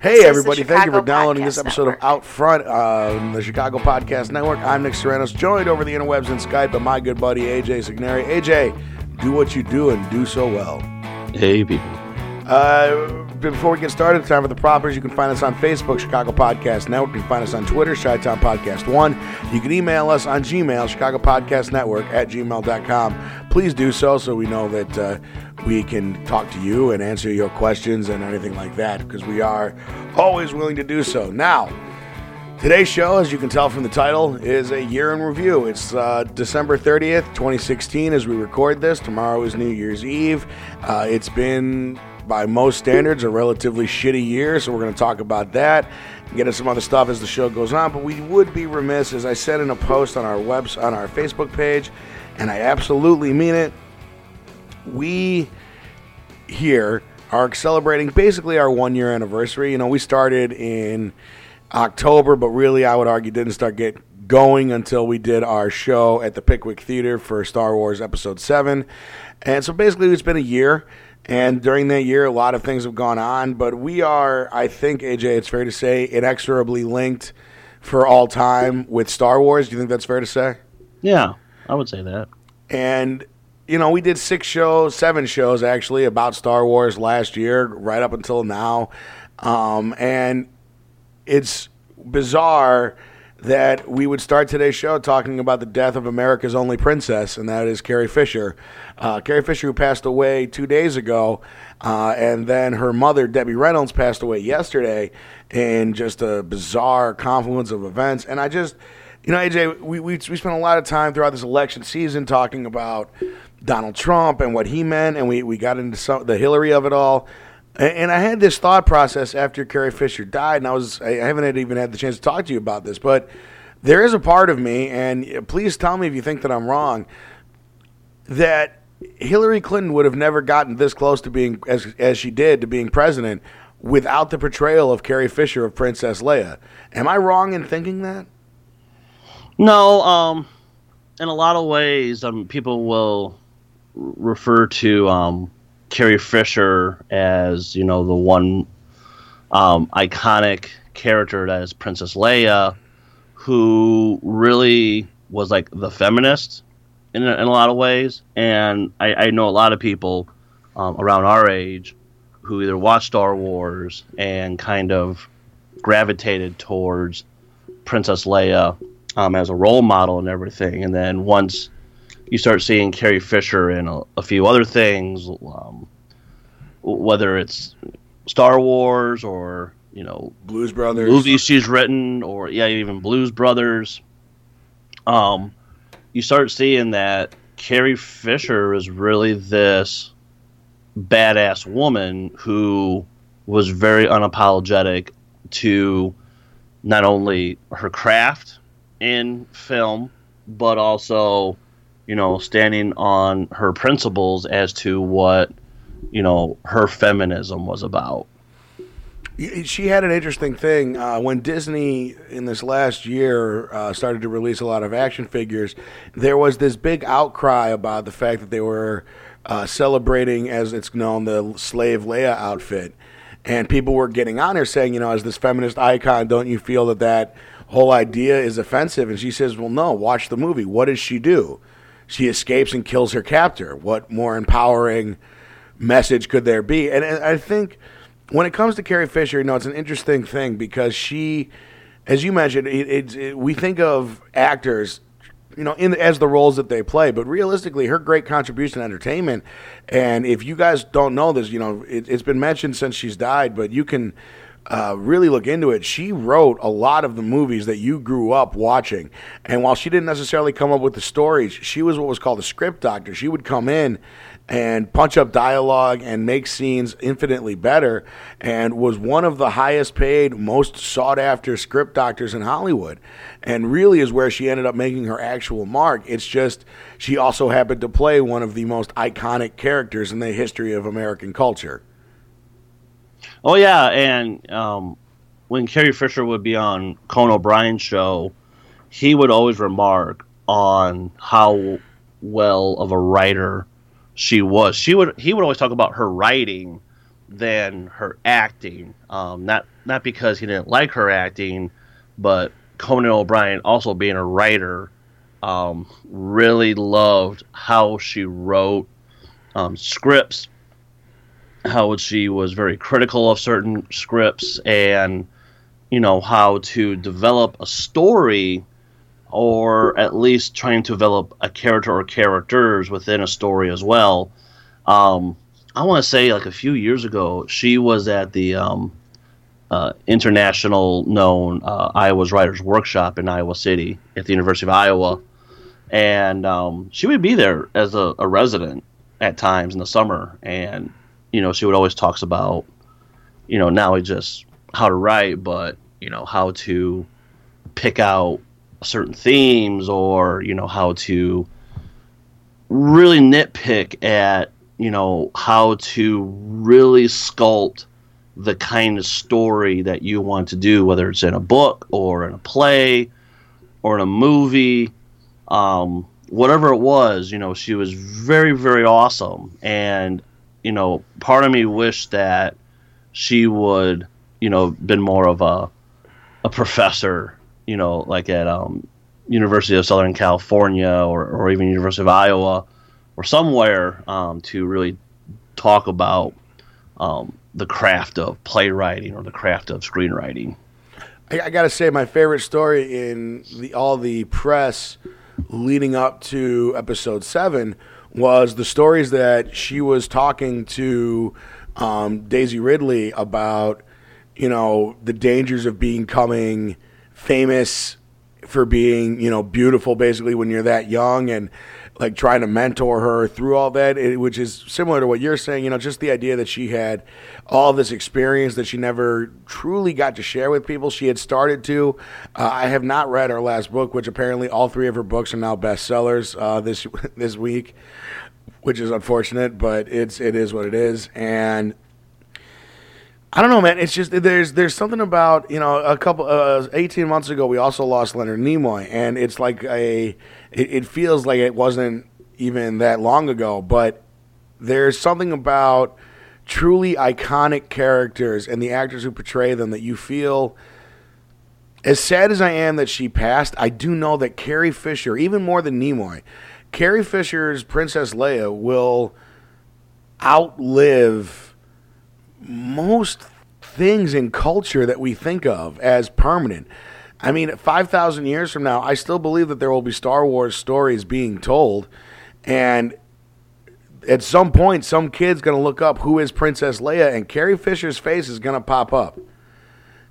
Hey, everybody. Thank you for downloading this episode Network. of Out Front on the Chicago Podcast Network. I'm Nick Serranos, joined over the interwebs and Skype by my good buddy, AJ Signeri. AJ, do what you do and do so well. Hey, people. Uh, before we get started, time for the propers. You can find us on Facebook, Chicago Podcast Network. You can find us on Twitter, Chi-Town Podcast 1. You can email us on Gmail, Chicago Podcast Network at gmail.com. Please do so so we know that uh, we can talk to you and answer your questions and anything like that because we are always willing to do so. Now, Today's show, as you can tell from the title, is a year in review. It's uh, December 30th, 2016, as we record this. Tomorrow is New Year's Eve. Uh, it's been by most standards, a relatively shitty year. So we're going to talk about that, get into some other stuff as the show goes on. But we would be remiss, as I said in a post on our webs on our Facebook page, and I absolutely mean it. We here are celebrating basically our one year anniversary. You know, we started in October, but really, I would argue, didn't start get going until we did our show at the Pickwick Theater for Star Wars Episode 7. And so basically, it's been a year. And during that year, a lot of things have gone on, but we are, I think, AJ, it's fair to say, inexorably linked for all time with Star Wars. Do you think that's fair to say? Yeah, I would say that. And, you know, we did six shows, seven shows actually, about Star Wars last year, right up until now. Um, and it's bizarre that we would start today's show talking about the death of America's only princess, and that is Carrie Fisher. Uh, Carrie Fisher, who passed away two days ago, uh, and then her mother, Debbie Reynolds, passed away yesterday in just a bizarre confluence of events. And I just, you know, AJ, we, we, we spent a lot of time throughout this election season talking about Donald Trump and what he meant, and we, we got into some, the Hillary of it all. And I had this thought process after Carrie Fisher died, and I was I haven't even had the chance to talk to you about this, but there is a part of me, and please tell me if you think that I'm wrong, that Hillary Clinton would have never gotten this close to being as as she did to being president without the portrayal of Carrie Fisher of Princess Leia. Am I wrong in thinking that? No, um, in a lot of ways, um, people will refer to um, Carrie Fisher as you know the one um, iconic character that is Princess Leia, who really was like the feminist in a, in a lot of ways. And I, I know a lot of people um, around our age who either watched Star Wars and kind of gravitated towards Princess Leia um, as a role model and everything. And then once you start seeing Carrie Fisher in a, a few other things, um, whether it's Star Wars or you know Blues Brothers movies she's written, or yeah, even Blues Brothers. Um, you start seeing that Carrie Fisher is really this badass woman who was very unapologetic to not only her craft in film, but also, you know, standing on her principles as to what, you know, her feminism was about. She had an interesting thing uh, when Disney in this last year uh, started to release a lot of action figures. There was this big outcry about the fact that they were uh, celebrating, as it's known, the slave Leia outfit, and people were getting on her saying, you know, as this feminist icon, don't you feel that that whole idea is offensive? And she says, well, no. Watch the movie. What does she do? She escapes and kills her captor. What more empowering message could there be? And I think when it comes to Carrie Fisher, you know, it's an interesting thing because she, as you mentioned, it, it, we think of actors, you know, in as the roles that they play, but realistically, her great contribution to entertainment. And if you guys don't know this, you know, it, has been mentioned since she's died, but you can. Uh, really look into it. She wrote a lot of the movies that you grew up watching. And while she didn't necessarily come up with the stories, she was what was called a script doctor. She would come in and punch up dialogue and make scenes infinitely better and was one of the highest paid most sought after script doctors in Hollywood and really is where she ended up making her actual mark it's just she also happened to play one of the most iconic characters in the history of American culture oh yeah and um, when Carrie Fisher would be on Conan O'Brien's show he would always remark on how well of a writer she was. She would he would always talk about her writing than her acting. Um, not not because he didn't like her acting, but Conan O'Brien, also being a writer, um, really loved how she wrote um, scripts, how she was very critical of certain scripts, and you know how to develop a story or at least trying to develop a character or characters within a story as well. Um, I want to say like a few years ago, she was at the um, uh, international known uh, Iowa's Writers Workshop in Iowa City at the University of Iowa, and um, she would be there as a, a, resident at times in the summer, and you know she would always talks about you know not only just how to write, but you know how to pick out certain themes or you know how to really nitpick at you know how to really sculpt the kind of story that you want to do whether it's in a book or in a play or in a movie. Um, whatever it was you know she was very very awesome. And you know part of me wished that she would you know been more of a a professor you know, like at um, University of Southern California or, or even University of Iowa or somewhere um, to really talk about um, the craft of playwriting or the craft of screenwriting. I, I got to say, my favorite story in the, all the press leading up to episode seven was the stories that she was talking to um, Daisy Ridley about, you know, the dangers of becoming famous for being, you know, beautiful basically when you're that young. And like trying to mentor her through all that, it, which is similar to what you're saying, you know, just the idea that she had all this experience that she never truly got to share with people. She had started to. Uh, I have not read her last book, which apparently all three of her books are now bestsellers uh, this this week, which is unfortunate, but it's it is what it is. And I don't know, man. It's just there's there's something about you know a couple uh, eighteen months ago we also lost Leonard Nimoy, and it's like a it, it, feels like it wasn't even that long ago, but there's something about truly iconic characters and the actors who portray them that you feel. As sad as I am that she passed, I do know that Carrie Fisher, even more than Nimoy, Carrie Fisher's Princess Leia will outlive most things in culture that we think of as permanent. I mean, 5,000 years from now, I still believe that there will be Star Wars stories being told. And at some point, some kid's going to look up who is Princess Leia, and Carrie Fisher's face is going to pop up.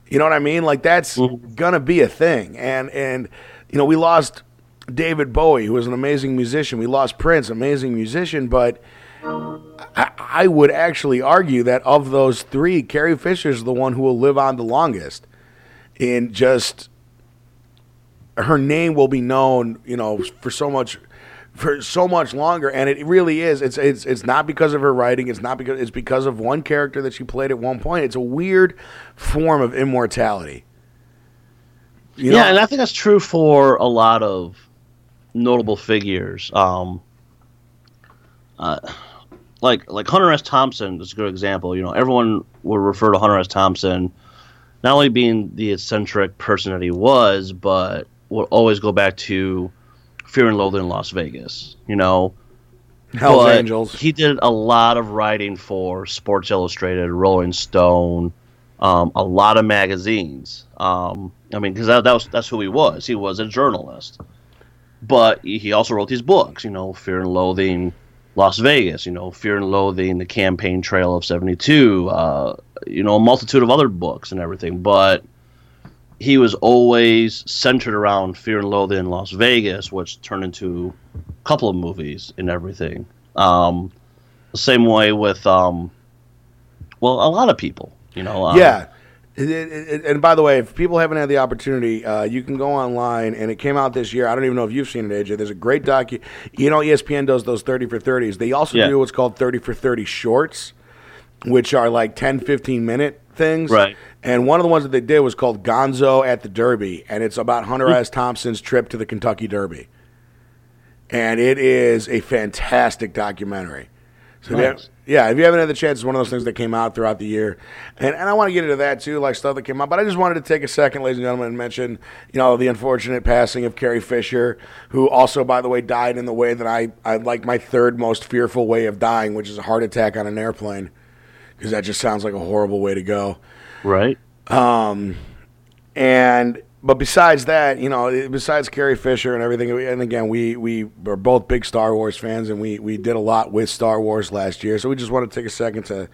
You know what I mean? Like, that's mm-hmm. going to be a thing. And, and, you know, we lost David Bowie, who was an amazing musician. We lost Prince, amazing musician, but I, I would actually argue that of those three, Carrie Fisher is the one who will live on the longest. And just her name will be known, you know, for so much for so much longer and it really is it's it's it's not because of her writing it's not because it's because of one character that she played at one point it's a weird form of immortality you know? yeah and i think that's true for a lot of notable figures um uh, like like Hunter S. Thompson is a good example. You know, everyone would refer to Hunter S. Thompson not only being the eccentric person that he was, but would always go back to Fear and Loathing in Las Vegas. You know, Hell's but Angels. He did a lot of writing for Sports Illustrated, Rolling Stone, um, a lot of magazines. Um, I mean, because that, that was that's who he was. He was a journalist, but he also wrote these books. You know, Fear and Loathing Las Vegas, you know, Fear and Loathing, The Campaign Trail of 72, uh, you know, a multitude of other books and everything. But he was always centered around Fear and Loathing in Las Vegas, which turned into a couple of movies and everything. Um, the same way with, um, well, a lot of people, you know. Um, yeah. It, it, and by the way, if people haven't had the opportunity, uh, you can go online, and it came out this year. I don't even know if you've seen it, AJ. There's a great docu. You know, ESPN does those 30 for 30s. They also yeah. do what's called 30 for 30 shorts, which are like 10, 15 minute things. Right. And one of the ones that they did was called Gonzo at the Derby, and it's about Hunter mm-hmm. S. Thompson's trip to the Kentucky Derby. And it is a fantastic documentary. So if have- yeah, if you haven't had the chance, it's one of those things that came out throughout the year, and and I want to get into that too, like stuff that came out. But I just wanted to take a second, ladies and gentlemen, and mention you know the unfortunate passing of Carrie Fisher, who also, by the way, died in the way that I I like my third most fearful way of dying, which is a heart attack on an airplane, because that just sounds like a horrible way to go. Right. Um, And but besides that, you know, besides Carrie Fisher and everything, and again, we we were both big Star Wars fans, and we we did a lot with Star Wars last year. So we just want to take a second to.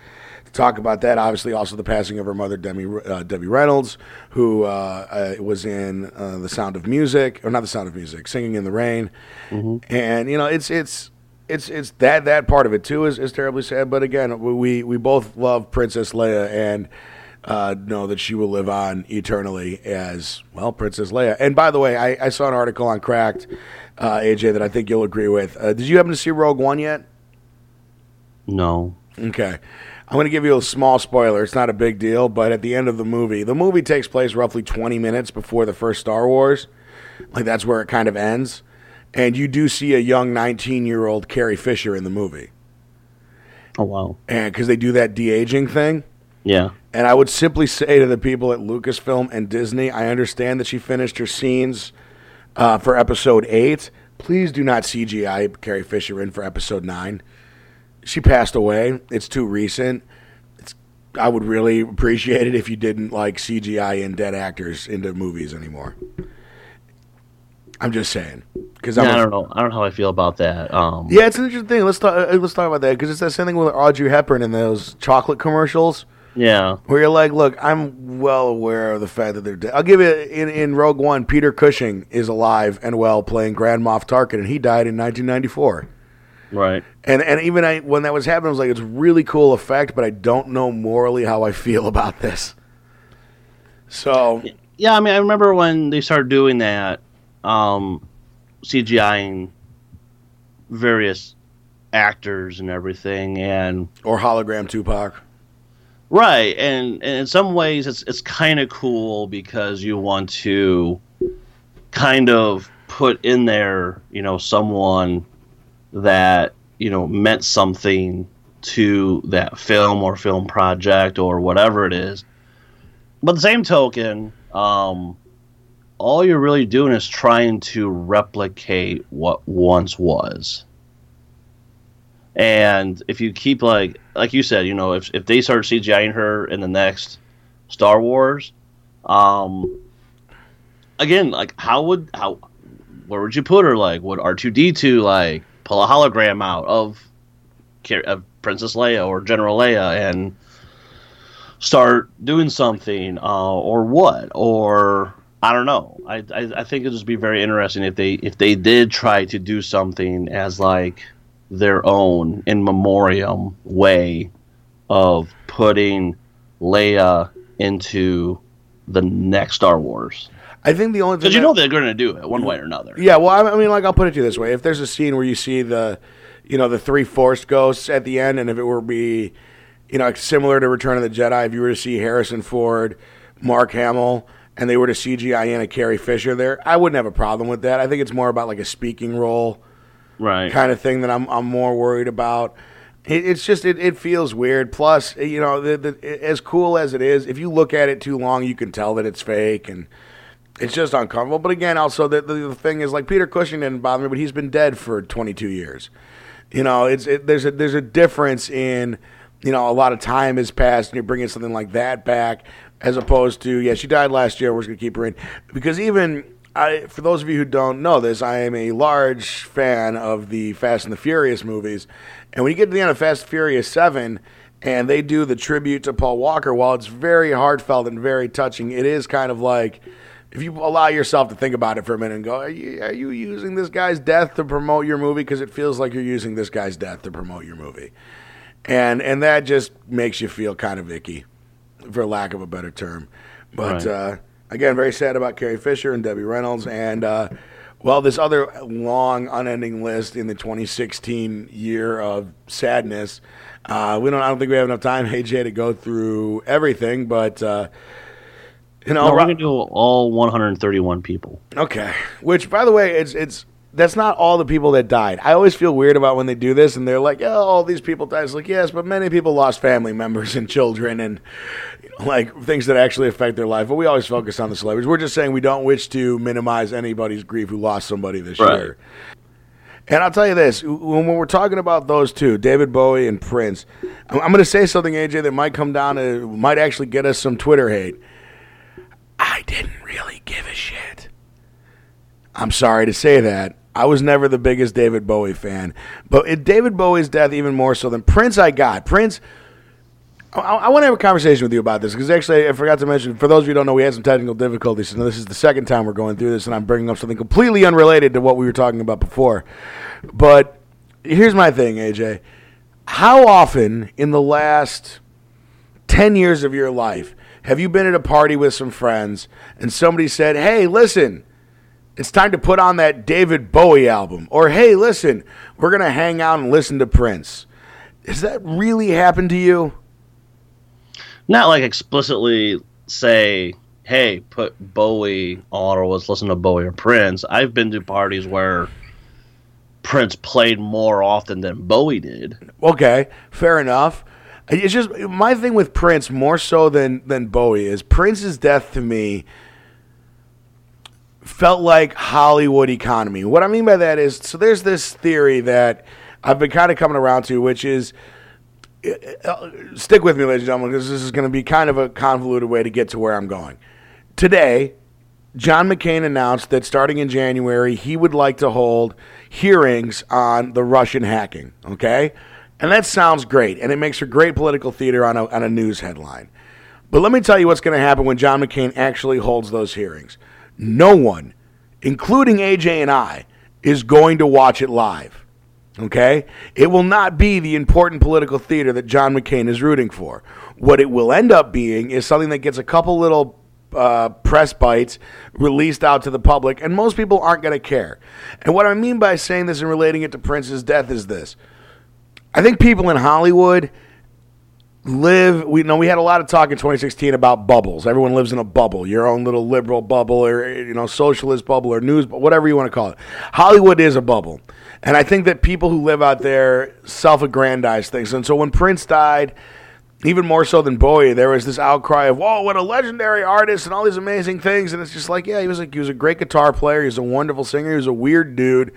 to Talk about that. Obviously, also the passing of her mother, Debbie, uh, Debbie Reynolds, who uh, uh, was in uh, The Sound of Music, or not The Sound of Music, Singing in the Rain, and you know, it's it's it's it's that that part of it too is, is terribly sad. But again, we we both love Princess Leia and uh, know that she will live on eternally as well, Princess Leia. And by the way, I, I saw an article on Cracked, uh, AJ, that I think you'll agree with. Uh, did you happen to see Rogue One yet? No. Okay. I'm going to give you a small spoiler. It's not a big deal, but at the end of the movie, the movie takes place roughly 20 minutes before the first Star Wars. Like that's where it kind of ends. And you do see a young 19 year old Carrie Fisher in the movie. Oh wow. And because they do that de aging thing. Yeah. And I would simply say to the people at Lucasfilm and Disney, I understand that she finished her scenes uh, for episode eight. Please do not CGI Carrie Fisher in for episode nine. She passed away. It's too recent. It's, I would really appreciate it if you didn't like CGI in dead actors into movies anymore. I'm just saying because Yeah, I don't know. I don't know how I feel about that. Um, yeah, it's an interesting thing. Let's talk. Uh, let's talk about that because it's that same thing with Audrey Hepburn in those chocolate commercials. yeah. Where you're like, look, I'm well aware of the fact that they're dead. I'll give you in, in Rogue One, Peter Cushing is alive and well playing Grand Moff Tarkin, and he died in 1994. Right. And and even I, when that was happening, I was like, it's really cool effect, but I don't know morally how I feel about this. So Yeah, I mean, I remember when they started doing that, um, CGIing various actors and everything, and or hologram Tupac. right, and, and in some ways, it's it's kind of cool because you want to kind of put in there, you know, someone that you know meant something to that film or film project or whatever it is. But the same token, um, all you're really doing is trying to replicate what once was. And if you keep like like you said, you know, if if they start CGIing her in the next Star Wars, um, again, like how would how where would you put her? Like, would R two D two like pull a hologram out of of Princess Leia or General Leia and start doing something, uh, or what, or I don't know. I, I I think it'd just be very interesting if they if they did try to do something as like their own in memoriam way of putting Leia into the next Star Wars. I think the only Because you know they're going to do it one way or another. Yeah, well, I I mean, like I'll put it to you this way: if there's a scene where you see the, you know, the three Force ghosts at the end, and if it were be, you know, similar to Return of the Jedi, if you were to see Harrison Ford, Mark Hamill, and they were to CGI in a Carrie Fisher there, I wouldn't have a problem with that. I think it's more about like a speaking role Right. kind of thing that I'm I'm more worried about. It, it's just it, it feels weird. Plus, you know, the, the, as cool as it is, if you look at it too long, you can tell that it's fake and. It's just uncomfortable. But again, also the, the the thing is like Peter Cushing didn't bother me, but he's been dead for 22 years. You know, it's it, there's a there's a difference in you know a lot of time has passed and you're bringing something like that back as opposed to yeah she died last year we're just gonna keep her in. Because even I for those of you who don't know this I am a large fan of the Fast and the Furious movies. And when you get to the end of Fast and Furious seven and they do the tribute to Paul Walker while it's very heartfelt and very touching it is kind of like if you allow yourself to think about it for a minute and go, are you, are you using this guy's death to promote your movie? Because it feels like you're using this guy's death to promote your movie, and and that just makes you feel kind of icky, for lack of a better term. But Right. uh, again, very sad about Carrie Fisher and Debbie Reynolds, and uh, well, this other long, unending list in the 2016 year of sadness. Uh, we don't. I don't think we have enough time, AJ, to go through everything, but. Uh, you know, No, we're to do all 131 people. Okay. Which, by the way, it's it's that's not all the people that died. I always feel weird about when they do this and they're like, "Oh, all these people died." It's like, yes, but many people lost family members and children and you know, like things that actually affect their life. But we always focus on the celebrities. We're just saying we don't wish to minimize anybody's grief who lost somebody this Right. year. And I'll tell you this: when we're talking about those two, David Bowie and Prince, I'm, I'm going to say something, AJ, that might come down to might actually get us some Twitter hate. I didn't really give a shit. I'm sorry to say that. I was never the biggest David Bowie fan, but it, David Bowie's death even more so than Prince. I got Prince. I, I want to have a conversation with you about this because actually I forgot to mention. For those of you who don't know, we had some technical difficulties, and this is the second time we're going through this, and I'm bringing up something completely unrelated to what we were talking about before. But here's my thing, AJ. How often in the last 10 years of your life have you been at a party with some friends and somebody said, Hey, listen, it's time to put on that David Bowie album? Or, Hey, listen, we're going to hang out and listen to Prince. Has that really happened to you? Not like explicitly say, "Hey, put Bowie on," or let's listen to Bowie or Prince. I've been to parties where Prince played more often than Bowie did. Okay, fair enough. It's just my thing with Prince more so than than Bowie is Prince's death to me felt like Hollywood economy. What I mean by that is so there's this theory that I've been kind of coming around to, which is uh, stick with me, ladies and gentlemen, because this is going to be kind of a convoluted way to get to where I'm going. Today, John McCain announced that starting in January, he would like to hold hearings on the Russian hacking. Okay? And that sounds great, and it makes for great political theater on a, on a news headline. But let me tell you what's going to happen when John McCain actually holds those hearings. No one, including AJ and I, is going to watch it live. Okay? It will not be the important political theater that John McCain is rooting for. What it will end up being is something that gets a couple little uh, press bites released out to the public, and most people aren't going to care. And what I mean by saying this and relating it to Prince's death is this I think people in Hollywood live we know we had a lot of talk in 2016 about bubbles everyone lives in a bubble your own little liberal bubble or you know socialist bubble or news whatever you want to call it hollywood is a bubble and i think that people who live out there self-aggrandize things and so when prince died even more so than Bowie, there was this outcry of "Whoa, what a legendary artist!" and all these amazing things. And it's just like, yeah, he was like he was a great guitar player. He was a wonderful singer. He was a weird dude.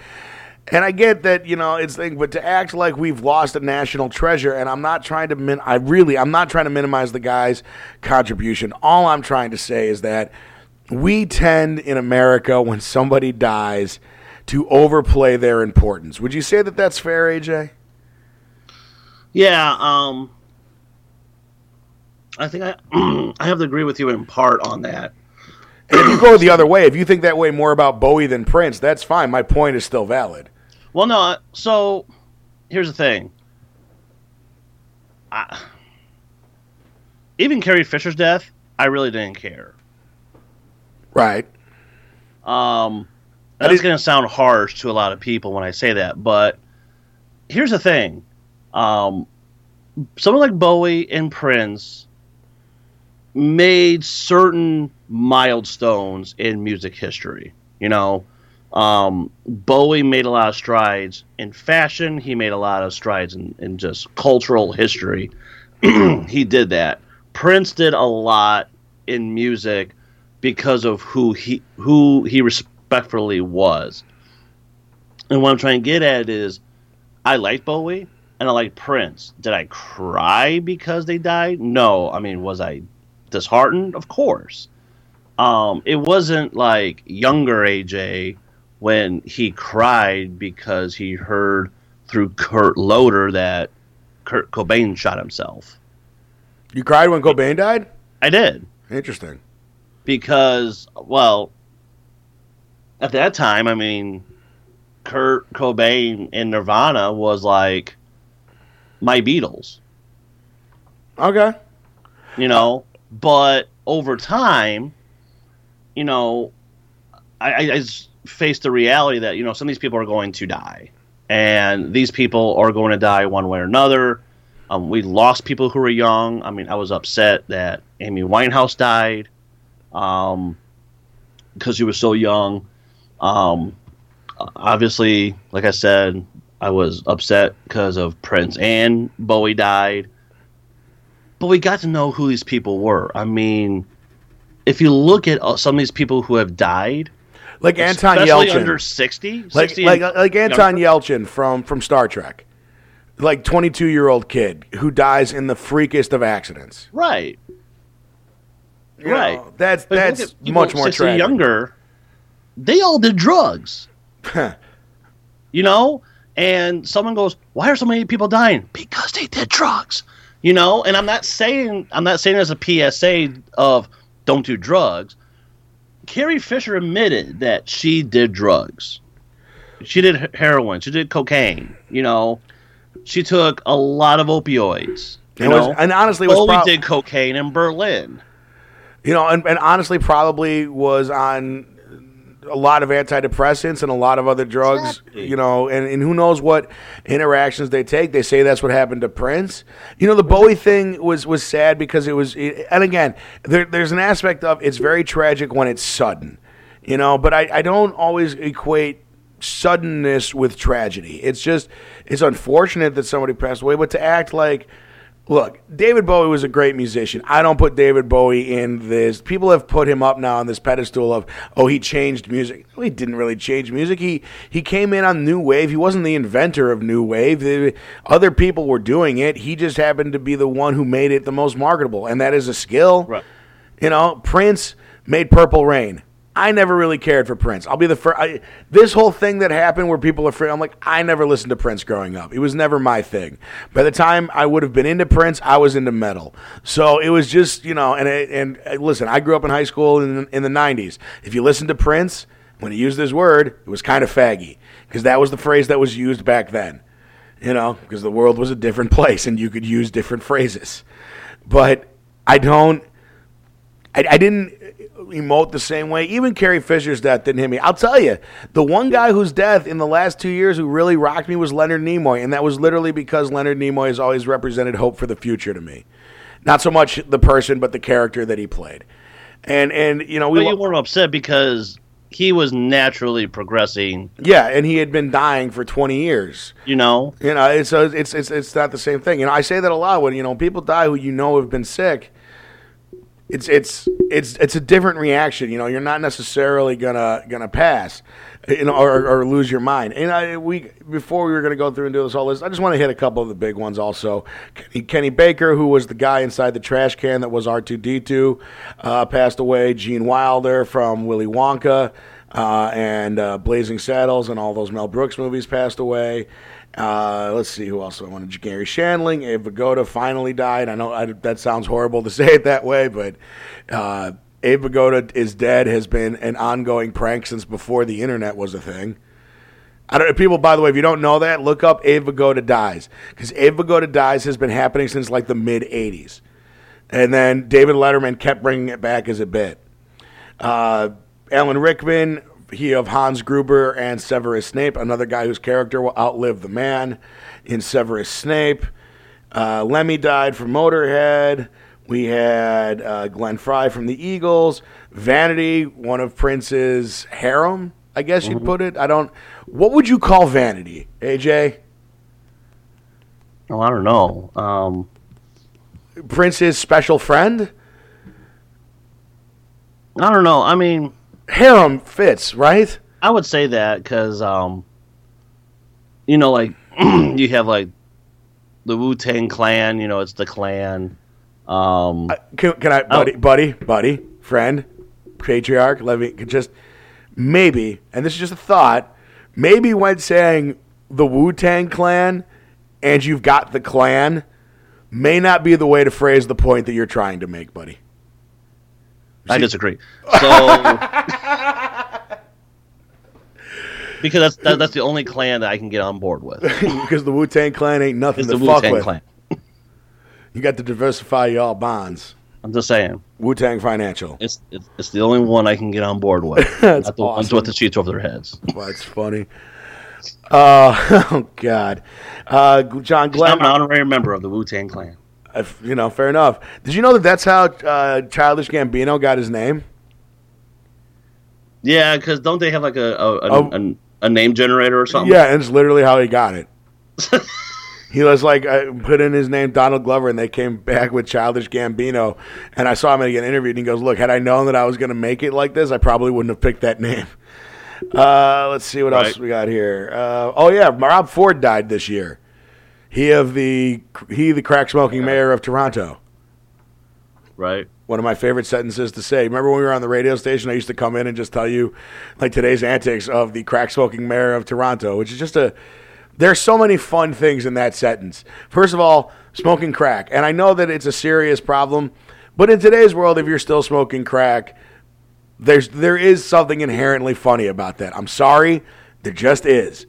And I get that, you know, it's thing, but to act like we've lost a national treasure, and I'm not trying to min, I really, I'm not trying to minimize the guy's contribution. All I'm trying to say is that we tend in America when somebody dies to overplay their importance. Would you say that that's fair, AJ? Yeah, um, I think I I have to agree with you in part on that. And if you go the other way, if you think that way more about Bowie than Prince, that's fine. My point is still valid. Well, no. So here's the thing. I, even Carrie Fisher's death, I really didn't care. Right. Um, That that's going to sound harsh to a lot of people when I say that, but here's the thing. Um, someone like Bowie and Prince made certain milestones in music history. You know, um, Bowie made a lot of strides in fashion. He made a lot of strides in, in just cultural history. he did that. Prince did a lot in music because of who he who he respectfully was. And what I'm trying to get at is, I like Bowie and I like Prince. Did I cry because they died? No. I mean, was I disheartened? Of course. Um, it wasn't like younger AJ when he cried because he heard through Kurt Loder that Kurt Cobain shot himself. You cried when Cobain died? I did Interesting. because, well, at that time, I mean, Kurt Cobain in Nirvana was like my Beatles, Okay. you know. But over time, you know, I, I I faced the reality that you know some of these people are going to die, and these people are going to die one way or another. Um, we lost people who were young. I mean, I was upset that Amy Winehouse died, um, because she was so young. Um, obviously, like I said, I was upset because of Prince and Bowie died. But we got to know who these people were. I mean, if you look at uh, some of these people who have died, like Anton especially Yelchin, under 60, like 60 like like Anton younger. Yelchin from from Star Trek, like twenty two year old kid who dies in the freakest of accidents. Right. You Right. know, that's But that's at much more 60 tragic. younger. They all did drugs. you know? And someone goes, Why are so many people dying? Because they did drugs. You know, and I'm not saying I'm not saying as a PSA of don't do drugs. Carrie Fisher admitted that she did drugs. She did heroin, she did cocaine, you know. She took a lot of opioids. You was- know, and honestly, was Bowie prob- did cocaine in Berlin. You know, and, and honestly, probably was on a lot of antidepressants and a lot of other drugs. You know, and, and who knows what interactions they take. They say that's what happened to Prince. You know, the Bowie thing was was sad because it was. It, and again, there, there's an aspect of it's very tragic when it's sudden. You know, but I, I don't always equate suddenness with tragedy. It's just it's unfortunate that somebody passed away, but to act like Look, David Bowie was a great musician. I don't put David Bowie in this. People have put him up now on this pedestal of, oh, he changed music. No, he didn't really change music. He he came in on new wave. He wasn't the inventor of new wave. The- other people were doing it. He just happened to be the one who made it the most marketable, and that is a skill. Right. You know, Prince made Purple Rain. I never really cared for Prince. I'll be the first. This whole thing that happened where people are free, I'm like, I never listened to Prince growing up. It was never my thing. By the time I would have been into Prince, I was into metal. So it was just, you know, and and, and uh, listen, I grew up in high school in, in the 90s. If you listen to Prince, when he used this word, it was kind of faggy because that was the phrase that was used back then. You know, because the world was a different place and you could use different phrases. But I don't. I, I didn't emote the same way. Even Carrie Fisher's death didn't hit me. I'll tell you, the one guy whose death in the last two years who really rocked me was Leonard Nimoy, and that was literally because Leonard Nimoy has always represented hope for the future to me. Not so much the person, but the character that he played. And and you know we But you weren't upset because he was naturally progressing. yeah, and he had been dying for twenty years. You know, You know, it's so it's it's it's not the same thing. You know, I say that a lot when you know people die who you know have been sick. It's it's it's it's a different reaction. You know, you're not necessarily gonna gonna pass, you know, or, or lose your mind. And I, we before we were gonna go through and do this whole list, I just want to hit a couple of the big ones. Also, Kenny, Kenny Baker, who was the guy inside the trash can that was R2D2, uh, passed away. Gene Wilder from Willy Wonka. Uh, and uh, Blazing Saddles and all those Mel Brooks movies passed away. Uh, let's see who else I wanted. Garry Shandling, Abe Vigoda finally died. I know I, that sounds horrible to say it that way, but uh, Abe Vigoda is dead. Has been an ongoing prank since before the internet was a thing. I don't. People, by the way, if you don't know that, look up Abe Vigoda dies because Abe Vigoda dies has been happening since like the mid '80s, and then David Letterman kept bringing it back as a bit. Uh, Alan Rickman, he of Hans Gruber and Severus Snape, another guy whose character will outlive the man in Severus Snape. Uh, Lemmy died from Motorhead. We had uh, Glenn Frey from the Eagles. Vanity, one of Prince's harem, I guess you'd put it. I don't. What would you call Vanity, AJ? oh, I don't know. Um, Prince's special friend? I don't know. I mean, Harem fits, right? I would say that because, um, you know, like you have like the Wu Tang Clan. You know, it's the clan. Um, I- Can, can I, buddy, buddy, buddy, friend, patriarch? Let me just maybe, and this is just a thought. Maybe when saying the Wu Tang Clan and you've got the clan, may not be the way to phrase the point that you're trying to make, buddy. I disagree. So. Because that's that, that's the only clan that I can get on board with. because the Wu Tang Clan ain't nothing It's to the Wu fuck Tang with. clan. You got to diversify y'all bonds. I'm just saying, Wu Tang Financial. it's, it's it's the only one I can get on board with. That's not the ones with the sheets over their heads. Well, that's funny. Uh, oh God, uh, John I'm an honorary member of the Wu Tang Clan. Uh, you know, fair enough. Did you know that that's how uh, Childish Gambino got his name? Yeah, because don't they have like a, a, an Oh. A name generator or something. Yeah, and it's literally how he got it. he was like, I put in his name Donald Glover, and they came back with Childish Gambino. And I saw him get interviewed, and he goes, "Look, had I known that I was going to make it like this, I probably wouldn't have picked that name." Uh, let's see what Right. else we got here. Uh, oh yeah, Rob Ford died this year. He of the he the crack smoking mayor of Toronto. Right. One of my favorite sentences to say. Remember when we were on the radio station? I used to come in and just tell you, like today's antics of the crack smoking mayor of Toronto, which is just a. There's so many fun things in that sentence. First of all, smoking crack, and I know that it's a serious problem, but in today's world, if you're still smoking crack, there's there is something inherently funny about that. I'm sorry, there just is.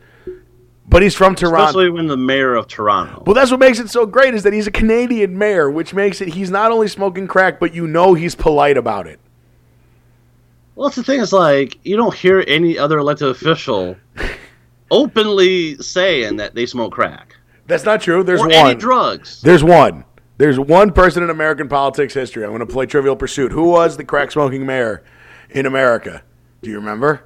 But he's from Toronto. Especially when the mayor of Toronto. Well, that's what makes it so great is that he's a Canadian mayor, which makes it he's not only smoking crack, but you know he's polite about it. Well, that's the thing. Is like you don't hear any other elected official openly saying that they smoke crack That's not true. There's or one. drugs. There's one. There's one person in American politics history. I'm going to play Trivial Pursuit. Who was the crack smoking mayor in America? Do you remember?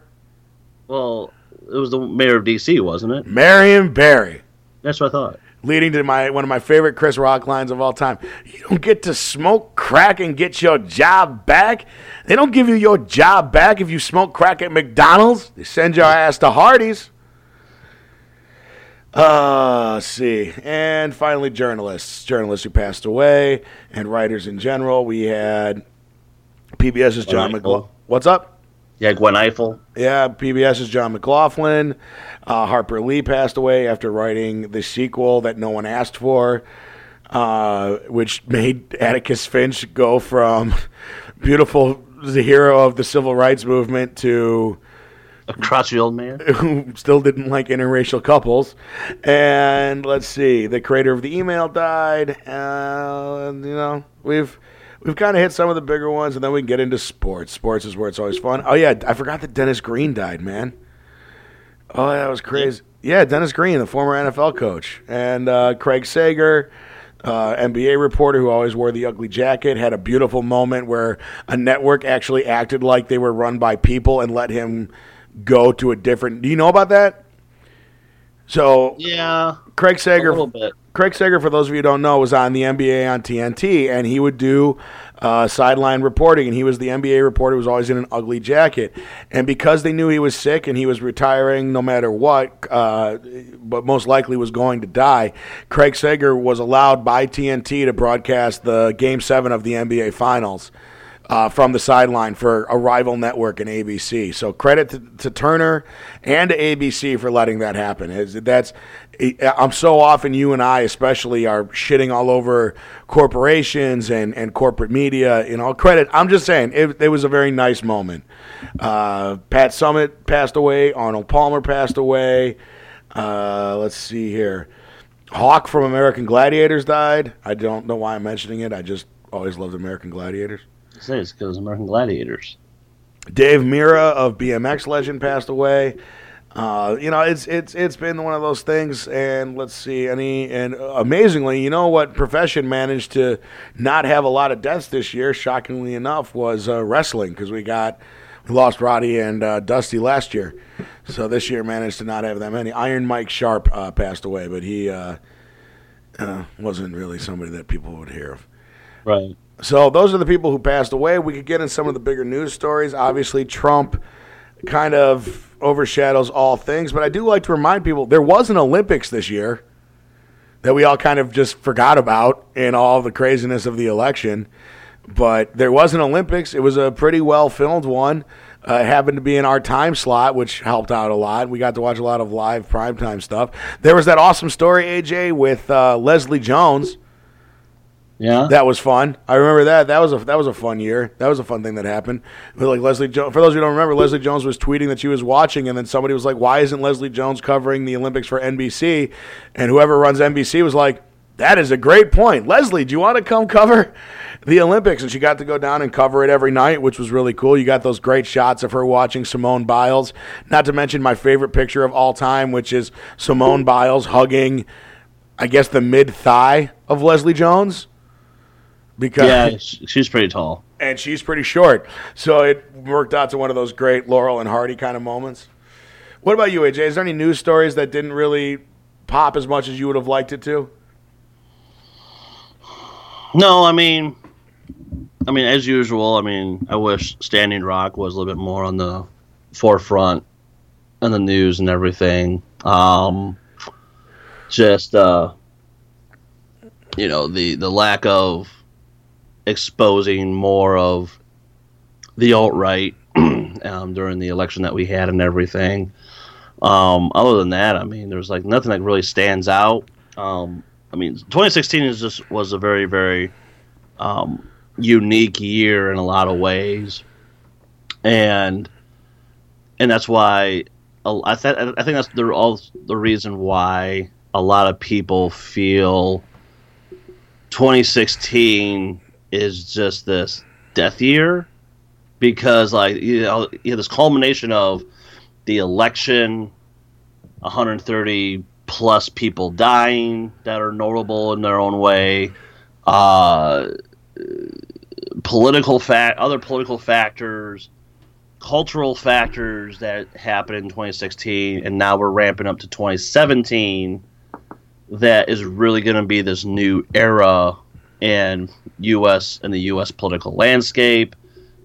Well, it was the mayor of D.C., wasn't it? Marion Barry. That's what I thought. Leading to my one of my favorite Chris Rock lines of all time. You don't get to smoke crack and get your job back. They don't give you your job back if you smoke crack at McDonald's. They send your ass to Hardee's. Uh, see. And finally, journalists. Journalists who passed away and writers in general. We had PBS's John McLaughlin. What's up? Yeah, Gwen Ifill. Yeah, PBS's John McLaughlin. Uh, Harper Lee passed away after writing the sequel that no one asked for, uh, which made Atticus Finch go from beautiful, the hero of the civil rights movement, to A crotchety old man. who still didn't like interracial couples. And let's see, the creator of the email died. Uh, and, you know, we've we've kind of hit some of the bigger ones, and then we can get into sports. Sports is where it's always fun. Oh yeah, I forgot that Dennis Green died, man. Oh, that was crazy. Yeah, Dennis Green, the former NFL coach, and uh, Craig Sager. Uh, NBA reporter who always wore the ugly jacket had a beautiful moment where a network actually acted like they were run by people and let him go to a different. Do you know about that? So Yeah, Craig a Sager, little bit. Craig Sager, for those of you who don't know, was on the NBA on TNT, and he would do uh, sideline reporting, and he was the NBA reporter who was always in an ugly jacket. And because they knew he was sick and he was retiring no matter what, uh, but most likely was going to die, Craig Sager was allowed by TNT to broadcast the Game 7 of the NBA Finals uh, from the sideline for a rival network in ABC. So credit to, to Turner and to ABC for letting that happen. That's I'm so often you and I especially are shitting all over corporations and, and corporate media. You know, credit. I'm just saying it, it was a very nice moment. Uh, Pat Summitt passed away. Arnold Palmer passed away. Uh, let's see here. Hawk from American Gladiators died. I don't know why I'm mentioning it. I just always loved American Gladiators. I say it's because American Gladiators. Dave Mirra of BMX Legend passed away. Uh, you know, it's it's it's been one of those things, and let's see, any and amazingly, you know what profession managed to not have a lot of deaths this year. Shockingly enough, was uh, wrestling because we got we lost Roddy and uh, Dusty last year, so this year managed to not have that many. Iron Mike Sharpe uh, passed away, but he uh, uh, wasn't really somebody that people would hear of. Right. So those are the people who passed away. We could get in some of the bigger news stories. Obviously, Trump kind of overshadows all things, but I do like to remind people there was an Olympics this year that we all kind of just forgot about in all the craziness of the election. But there was an Olympics. It was a pretty well filmed one. Uh, it happened to be in our time slot, which helped out a lot. We got to watch a lot of live primetime stuff. There was that awesome story, AJ, with uh, Leslie Jones. Yeah. That was fun. I remember that. That was a that was a fun year. That was a fun thing that happened. But like Leslie Jones. For those who don't remember, Leslie Jones was tweeting that she was watching, and then somebody was like, "Why isn't Leslie Jones covering the Olympics for NBC?" And whoever runs NBC was like, "That is a great point, Leslie. Do you want to come cover the Olympics?" And she got to go down and cover it every night, which was really cool. You got those great shots of her watching Simone Biles. Not to mention my favorite picture of all time, which is Simone Biles hugging, I guess, the mid thigh of Leslie Jones because yeah, she's pretty tall. and she's pretty short. So it worked out to one of those great Laurel and Hardy kind of moments. What about you, AJ? Is there any news stories that didn't really pop as much as you would have liked it to? No, I mean, I mean, as usual. I mean, I wish Standing Rock was a little bit more on the forefront in the news and everything. Um, just uh, you know, the the lack of exposing more of the alt right um, during the election that we had and everything. Um, other than that, I mean, there's like nothing that really stands out. Um, I mean, 2016 is just was a very very um, unique year in a lot of ways, and and that's why I, th- I think that's the all the reason why a lot of people feel 2016 is just this death year because like you know, you have this culmination of the election 130 plus people dying that are notable in their own way uh, political fact other political factors cultural factors that happened in 2016 and now we're ramping up to 2017 that is really going to be this new era in U.S. and the U.S. political landscape.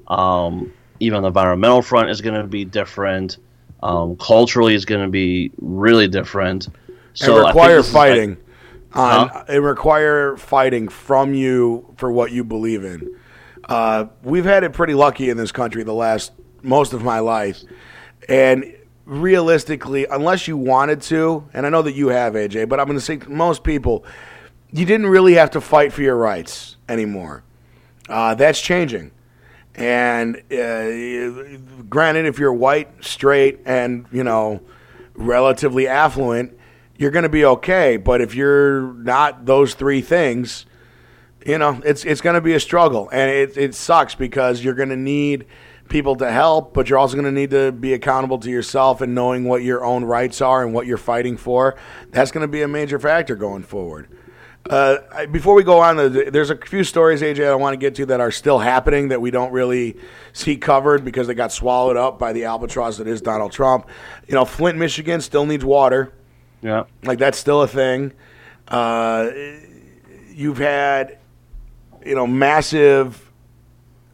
Um, even on the environmental front is going to be different. Um, culturally is going to be really different. So and require fighting. Like, on, huh? It require fighting from you for what you believe in. Uh, we've had it pretty lucky in this country the last most of my life, and realistically, unless you wanted to, and I know that you have, AJ, but I'm going to say most people, you didn't really have to fight for your rights anymore. Uh, that's changing. And uh, granted, if you're white, straight, and, you know, relatively affluent, you're going to be okay. But if you're not those three things, you know, it's, it's going to be a struggle. And it, it sucks because you're going to need – people to help, but you're also going to need to be accountable to yourself and knowing what your own rights are and what you're fighting for. That's going to be a major factor going forward. Uh, before we go on, there's a few stories, AJ, I want to get to that are still happening that we don't really see covered because they got swallowed up by the albatross that is Donald Trump. You know, Flint, Michigan still needs water. Yeah. Like, that's still a thing. Uh, you've had, you know, massive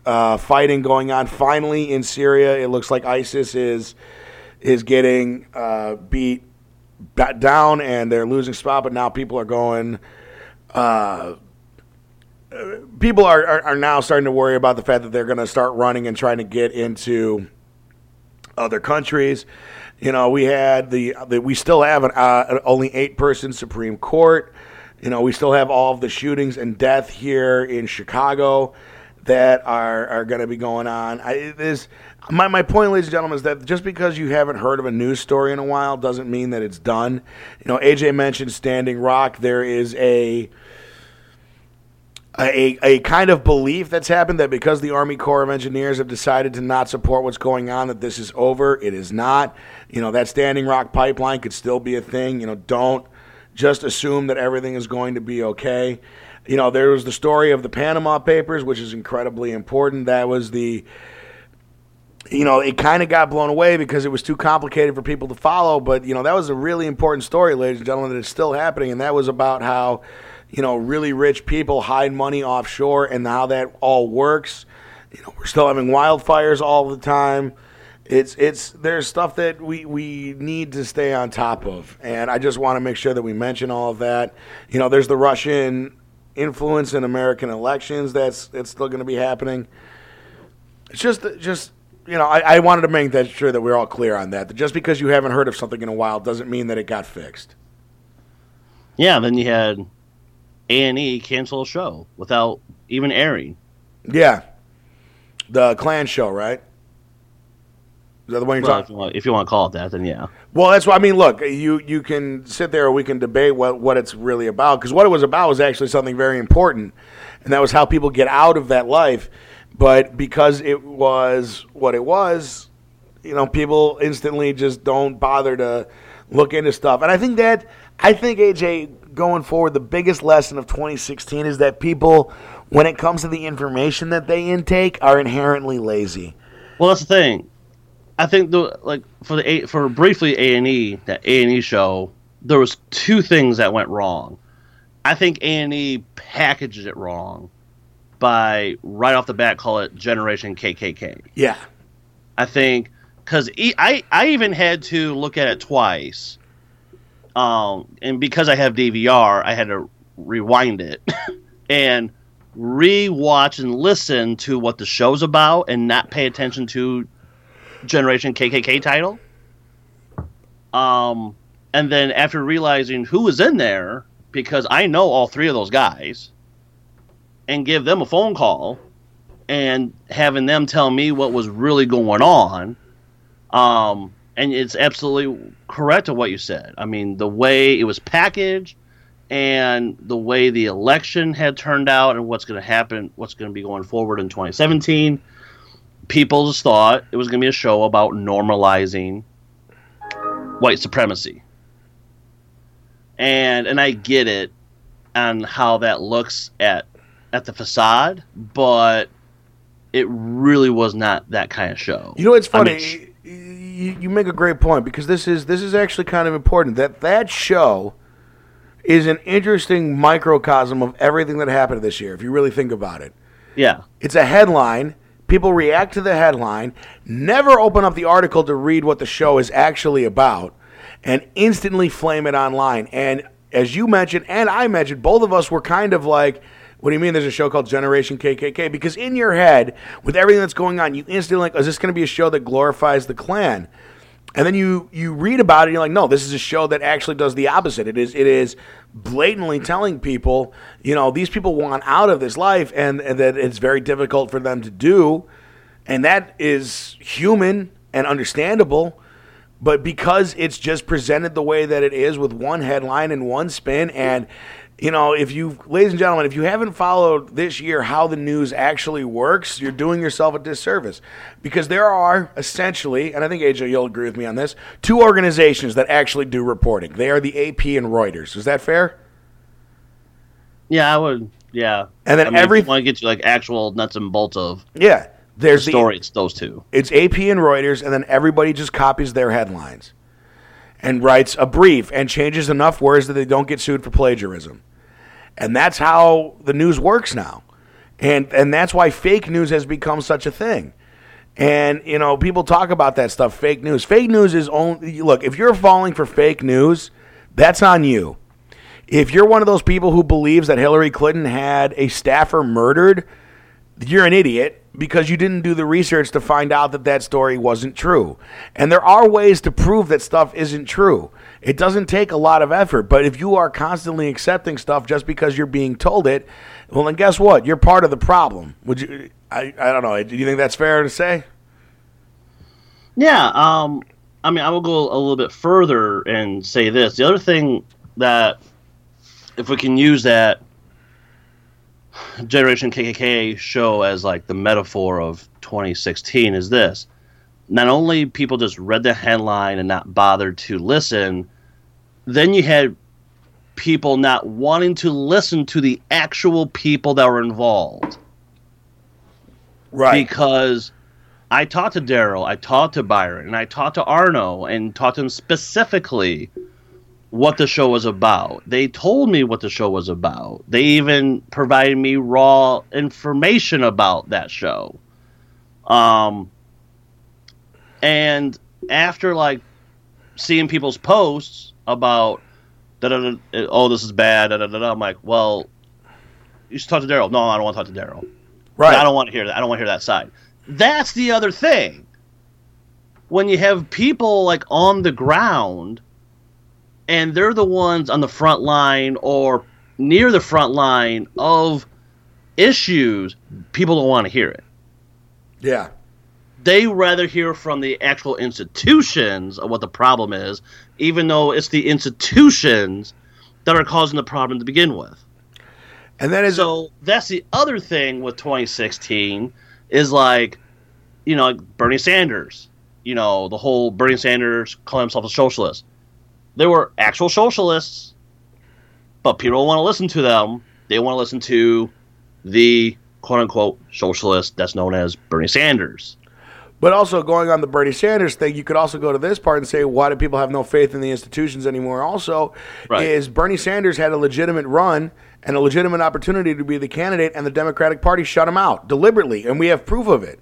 uh, fighting going on. Finally, in Syria, it looks like ISIS is is getting uh, beat down, and they're losing spot. But now people are going. Uh, people are, are, are now starting to worry about the fact that they're going to start running and trying to get into other countries. You know, we had the, the we still have an uh, only eight person Supreme Court. You know, we still have all of the shootings and death here in Chicago that are, are going to be going on. I, this, my, my point, ladies and gentlemen, is that just because you haven't heard of a news story in a while doesn't mean that it's done. You know, AJ mentioned Standing Rock. There is a a, a kind of belief that's happened that because the Army Corps of Engineers have decided to not support what's going on, that this is over. It is not. You know, that Standing Rock pipeline could still be a thing. You know, don't just assume that everything is going to be okay you know, there was the story of the Panama Papers, which is incredibly important. That was the, you know, it kind of got blown away because it was too complicated for people to follow. But, you know, that was a really important story, ladies and gentlemen, that is still happening. And that was about how, you know, really rich people hide money offshore and how that all works. You know, we're still having wildfires all the time. It's it's there's stuff that we, we need to stay on top of, and I just want to make sure that we mention all of that. You know, there's the Russian influence in American elections. That's that's still going to be happening. It's just just you know I, I wanted to make that sure that we're all clear on that. That just because you haven't heard of something in a while doesn't mean that it got fixed. Yeah, then you had A and E cancel a show without even airing. Yeah, the Klan show, right? Is that the one you're well, talking? If you, want, if you want to call it that, then yeah. Well, that's what I mean. Look, you you can sit there, or we can debate what what it's really about. Because what it was about was actually something very important, and that was how people get out of that life. But because it was what it was, you know, people instantly just don't bother to look into stuff. And I think that I think AJ going forward, the biggest lesson of 2016 is that people, when it comes to the information that they intake, are inherently lazy. Well, that's the thing I think the like for the for briefly A and E that A and E show, there was two things that went wrong. I think A and E packaged it wrong by right off the bat call it Generation KKK. Yeah. I think because e- I I even had to look at it twice, um, and because I have DVR, I had to rewind it and re-watch and listen to what the show's about, and not pay attention to Generation KKK title. Um, and then after realizing who was in there, because I know all three of those guys, and give them a phone call and having them tell me what was really going on. Um, and it's absolutely correct to what you said. I mean, the way it was packaged and the way the election had turned out and what's going to happen, what's going to be going forward in 2017, people just thought it was going to be a show about normalizing white supremacy. And and I get it on how that looks at at the facade, but it really was not that kind of show. You know, it's I funny. mean, you, you make a great point because this is this is actually kind of important. That that show is an interesting microcosm of everything that happened this year. If you really think about it, yeah, it's a headline. People react to the headline, never open up the article to read what the show is actually about, and instantly flame it online. And as you mentioned, and I mentioned, both of us were kind of like, what do you mean there's a show called Generation KKK? Because in your head, with everything that's going on, you instantly like, is this going to be a show that glorifies the Klan? And then you you read about it, and you're like, no, this is a show that actually does the opposite. It is it is blatantly telling people, you know, these people want out of this life, and, and that it's very difficult for them to do, and that is human and understandable. But because it's just presented the way that it is, with one headline and one spin, and you know, if you, ladies and gentlemen, if you haven't followed this year how the news actually works, you're doing yourself a disservice. Because there are essentially, and I think AJ, you'll agree with me on this, two organizations that actually do reporting. They are the AP and Reuters. Is that fair? yeah, I would, yeah. And then I mean, every- you want to get to like actual nuts and bolts of Yeah. There's the story, it's those two. It's AP and Reuters, and then everybody just copies their headlines and writes a brief and changes enough words that they don't get sued for plagiarism. And that's how the news works now. And and that's why fake news has become such a thing. And you know, people talk about that stuff, fake news. Fake news is only look, if you're falling for fake news, that's on you. If you're one of those people who believes that Hillary Clinton had a staffer murdered, you're an idiot because you didn't do the research to find out that that story wasn't true. And there are ways to prove that stuff isn't true. It doesn't take a lot of effort, but if you are constantly accepting stuff just because you're being told it, well then guess what? You're part of the problem. Would you I, I don't know. Do you think that's fair to say? Yeah, um, I mean, I will go a little bit further and say this. The other thing that, if we can use that Generation KKK show as like the metaphor of 2016, is this. Not only people just read the headline and not bothered to listen, then you had people not wanting to listen to the actual people that were involved Right. because I talked to Daryl, I talked to Byron, and I talked to Arno and taught them specifically what the show was about. They told me what the show was about. They even provided me raw information about that show. Um and after like seeing people's posts about da da da eh, oh this is bad da da da, I'm like, well, you should talk to Daryl. No, I don't want to talk to Daryl. right. I don't want to hear that. I don't want to hear that side. That's the other thing. When you have people like on the ground and they're the ones on the front line or near the front line of issues, people don't want to hear it. yeah. They rather hear from the actual institutions of what the problem is, even though it's the institutions that are causing the problem to begin with. And that is So that's the other thing with 2016 is like, you know, like Bernie Sanders. You know, the whole Bernie Sanders calling himself a socialist. There were actual socialists, but people want to listen to them. They want to listen to the quote unquote socialist that's known as Bernie Sanders. But also going on the Bernie Sanders thing, you could also go to this part and say, why do people have no faith in the institutions anymore? Also, Right. is Bernie Sanders had a legitimate run and a legitimate opportunity to be the candidate, and the Democratic Party shut him out deliberately, and we have proof of it.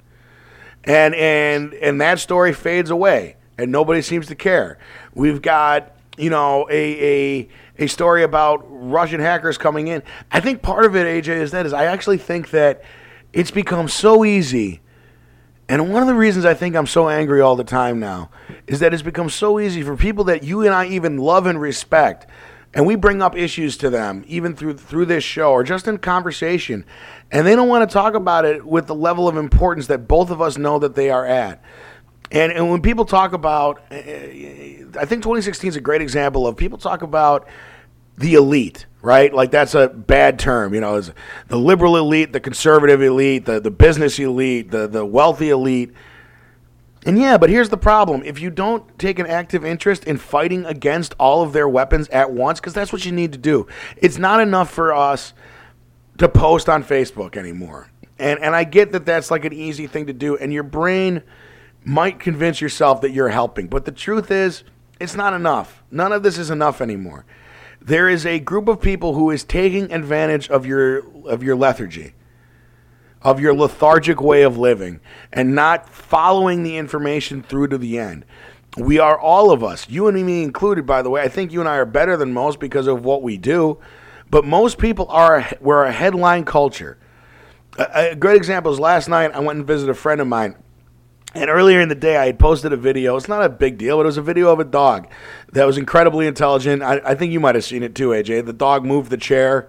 And and and that story fades away, and nobody seems to care. We've got you know a a a story about Russian hackers coming in. I think part of it, AJ, is that is I actually think that it's become so easy. And one of the reasons I think I'm so angry all the time now is that it's become so easy for people that you and I even love and respect, and we bring up issues to them even through through this show or just in conversation, and they don't want to talk about it with the level of importance that both of us know that they are at. And and when people talk about, uh, I think 2016 is a great example of people talk about the elite, right? Like that's a bad term, you know, is the liberal elite, the conservative elite, the, the business elite, the, the wealthy elite. And yeah, but here's the problem. If you don't take an active interest in fighting against all of their weapons at once, because that's what you need to do, it's not enough for us to post on Facebook anymore. And, and I get that that's like an easy thing to do, and your brain might convince yourself that you're helping. But the truth is, it's not enough. None of this is enough anymore. There is a group of people who is taking advantage of your of your lethargy, of your lethargic way of living, and not following the information through to the end. We are all of us, you and me included, by the way. I think you and I are better than most because of what we do, but most people are we're a headline culture. A, a great example is last night I went and visited a friend of mine. And earlier in the day, I had posted a video. It's not a big deal, but it was a video of a dog that was incredibly intelligent. I, I think you might have seen it too, AJ. The dog moved the chair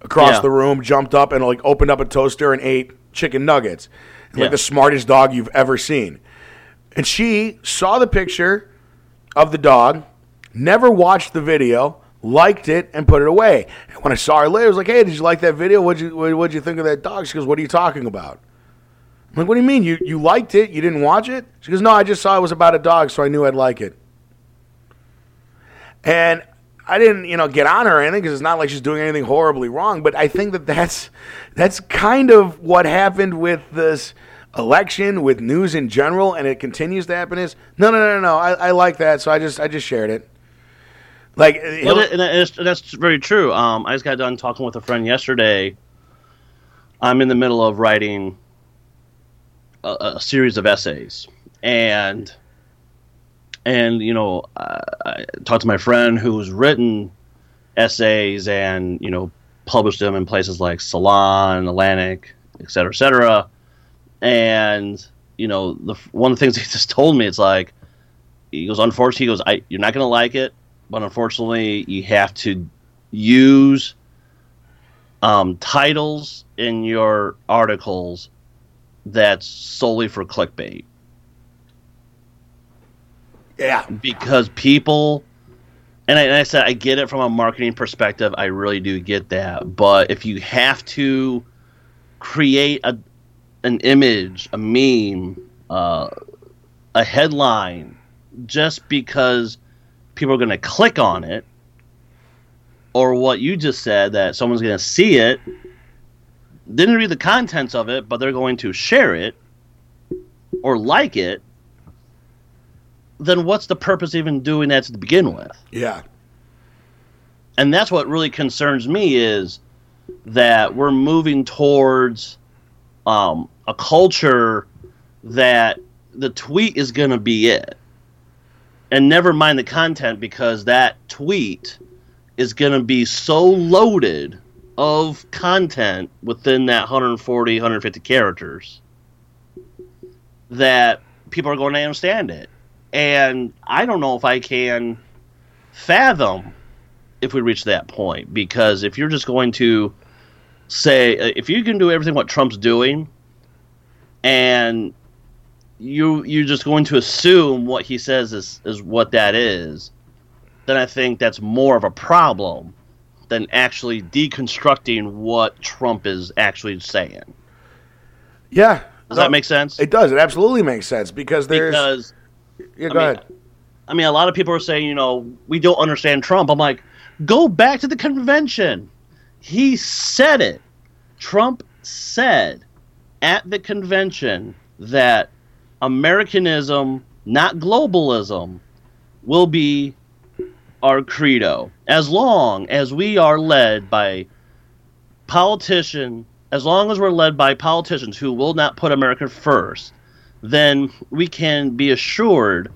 across Yeah. the room, jumped up, and like opened up a toaster and ate chicken nuggets. Yeah. Like the smartest dog you've ever seen. And she saw the picture of the dog, never watched the video, liked it, and put it away. And when I saw her later, I was like, "Hey, did you like that video? What'd you what, What'd you think of that dog?" She goes, "What are you talking about?" I'm like, "What do you mean? You you liked it? You didn't watch it?" She goes, "No, I just saw it was about a dog, so I knew I'd like it." And I didn't, you know, get on her or anything because it's not like she's doing anything horribly wrong. But I think that that's that's kind of what happened with this election, with news in general, and it continues to happen. Is no, no, no, no. I, I like that, so I just I just shared it. Like, Well, that- and that's, that's very true. Um, I just got done talking with a friend yesterday. I'm in the middle of writing a, a series of essays, and and you know, I, I talked to my friend who's written essays and you know published them in places like Salon, Atlantic, et cetera, et cetera. And you know, the one of the things he just told me, it's like he goes, unfortunately, he goes, I, you're not going to like it, but unfortunately, you have to use um, titles in your articles that's solely for clickbait yeah, because people and I, and I said I get it from a marketing perspective. I really do get that. But if you have to create a an image, a meme, uh, a headline, just because people are going to click on it, or what you just said that someone's going to see it, didn't read the contents of it, but they're going to share it or like it, then what's the purpose of even doing that to begin with? yeah, and that's what really concerns me is that we're moving towards um, a culture that the tweet is going to be it and never mind the content because that tweet is going to be so loaded of content within that 140 150 characters that people are going to understand it. And i don't know if i can fathom if we reach that point because if you're just going to say uh, if you can do everything what Trump's doing and you you're just going to assume what he says is is what that is then I think that's more of a problem than actually deconstructing what Trump is actually saying. yeah. Does that make sense? It does. It absolutely makes sense because there's. because yeah, I go mean, ahead. I mean, a lot of people are saying, you know, we don't understand Trump. I'm like, go back to the convention. He said it. Trump said at the convention that Americanism, not globalism, will be our credo. As long as we are led by politician, as long as we're led by politicians who will not put America first, then we can be assured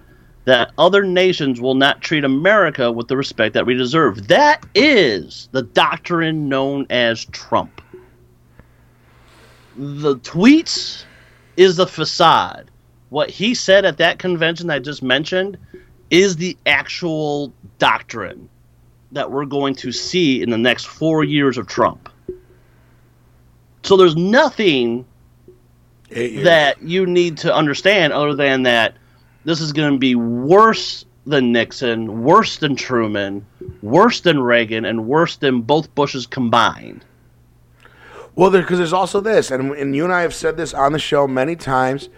that other nations will not treat America with the respect that we deserve. That is the doctrine known as Trump. The tweets is the facade. What he said at that convention I just mentioned is the actual doctrine that we're going to see in the next four years of Trump. So there's nothing that you need to understand other than that this is going to be worse than Nixon, worse than Truman, worse than Reagan, and worse than both Bushes combined. Well, because there, there's also this, and, and you and I have said this on the show many times.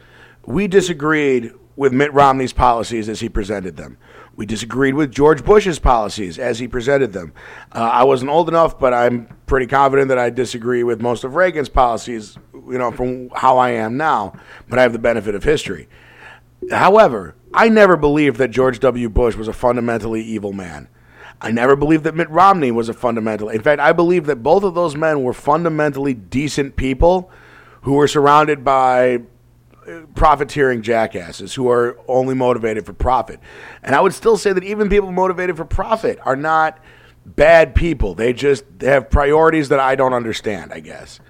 We disagreed with Mitt Romney's policies as he presented them. We disagreed with George Bush's policies as he presented them. Uh, I wasn't old enough, but I'm pretty confident that I disagree with most of Reagan's policies, you know, from how I am now, but I have the benefit of history. However, I never believed that George W. Bush was a fundamentally evil man. I never believed that Mitt Romney was a fundamental. In fact, I believe that both of those men were fundamentally decent people who were surrounded by profiteering jackasses who are only motivated for profit. And I would still say that even people motivated for profit are not bad people. They just they have priorities that I don't understand, I guess.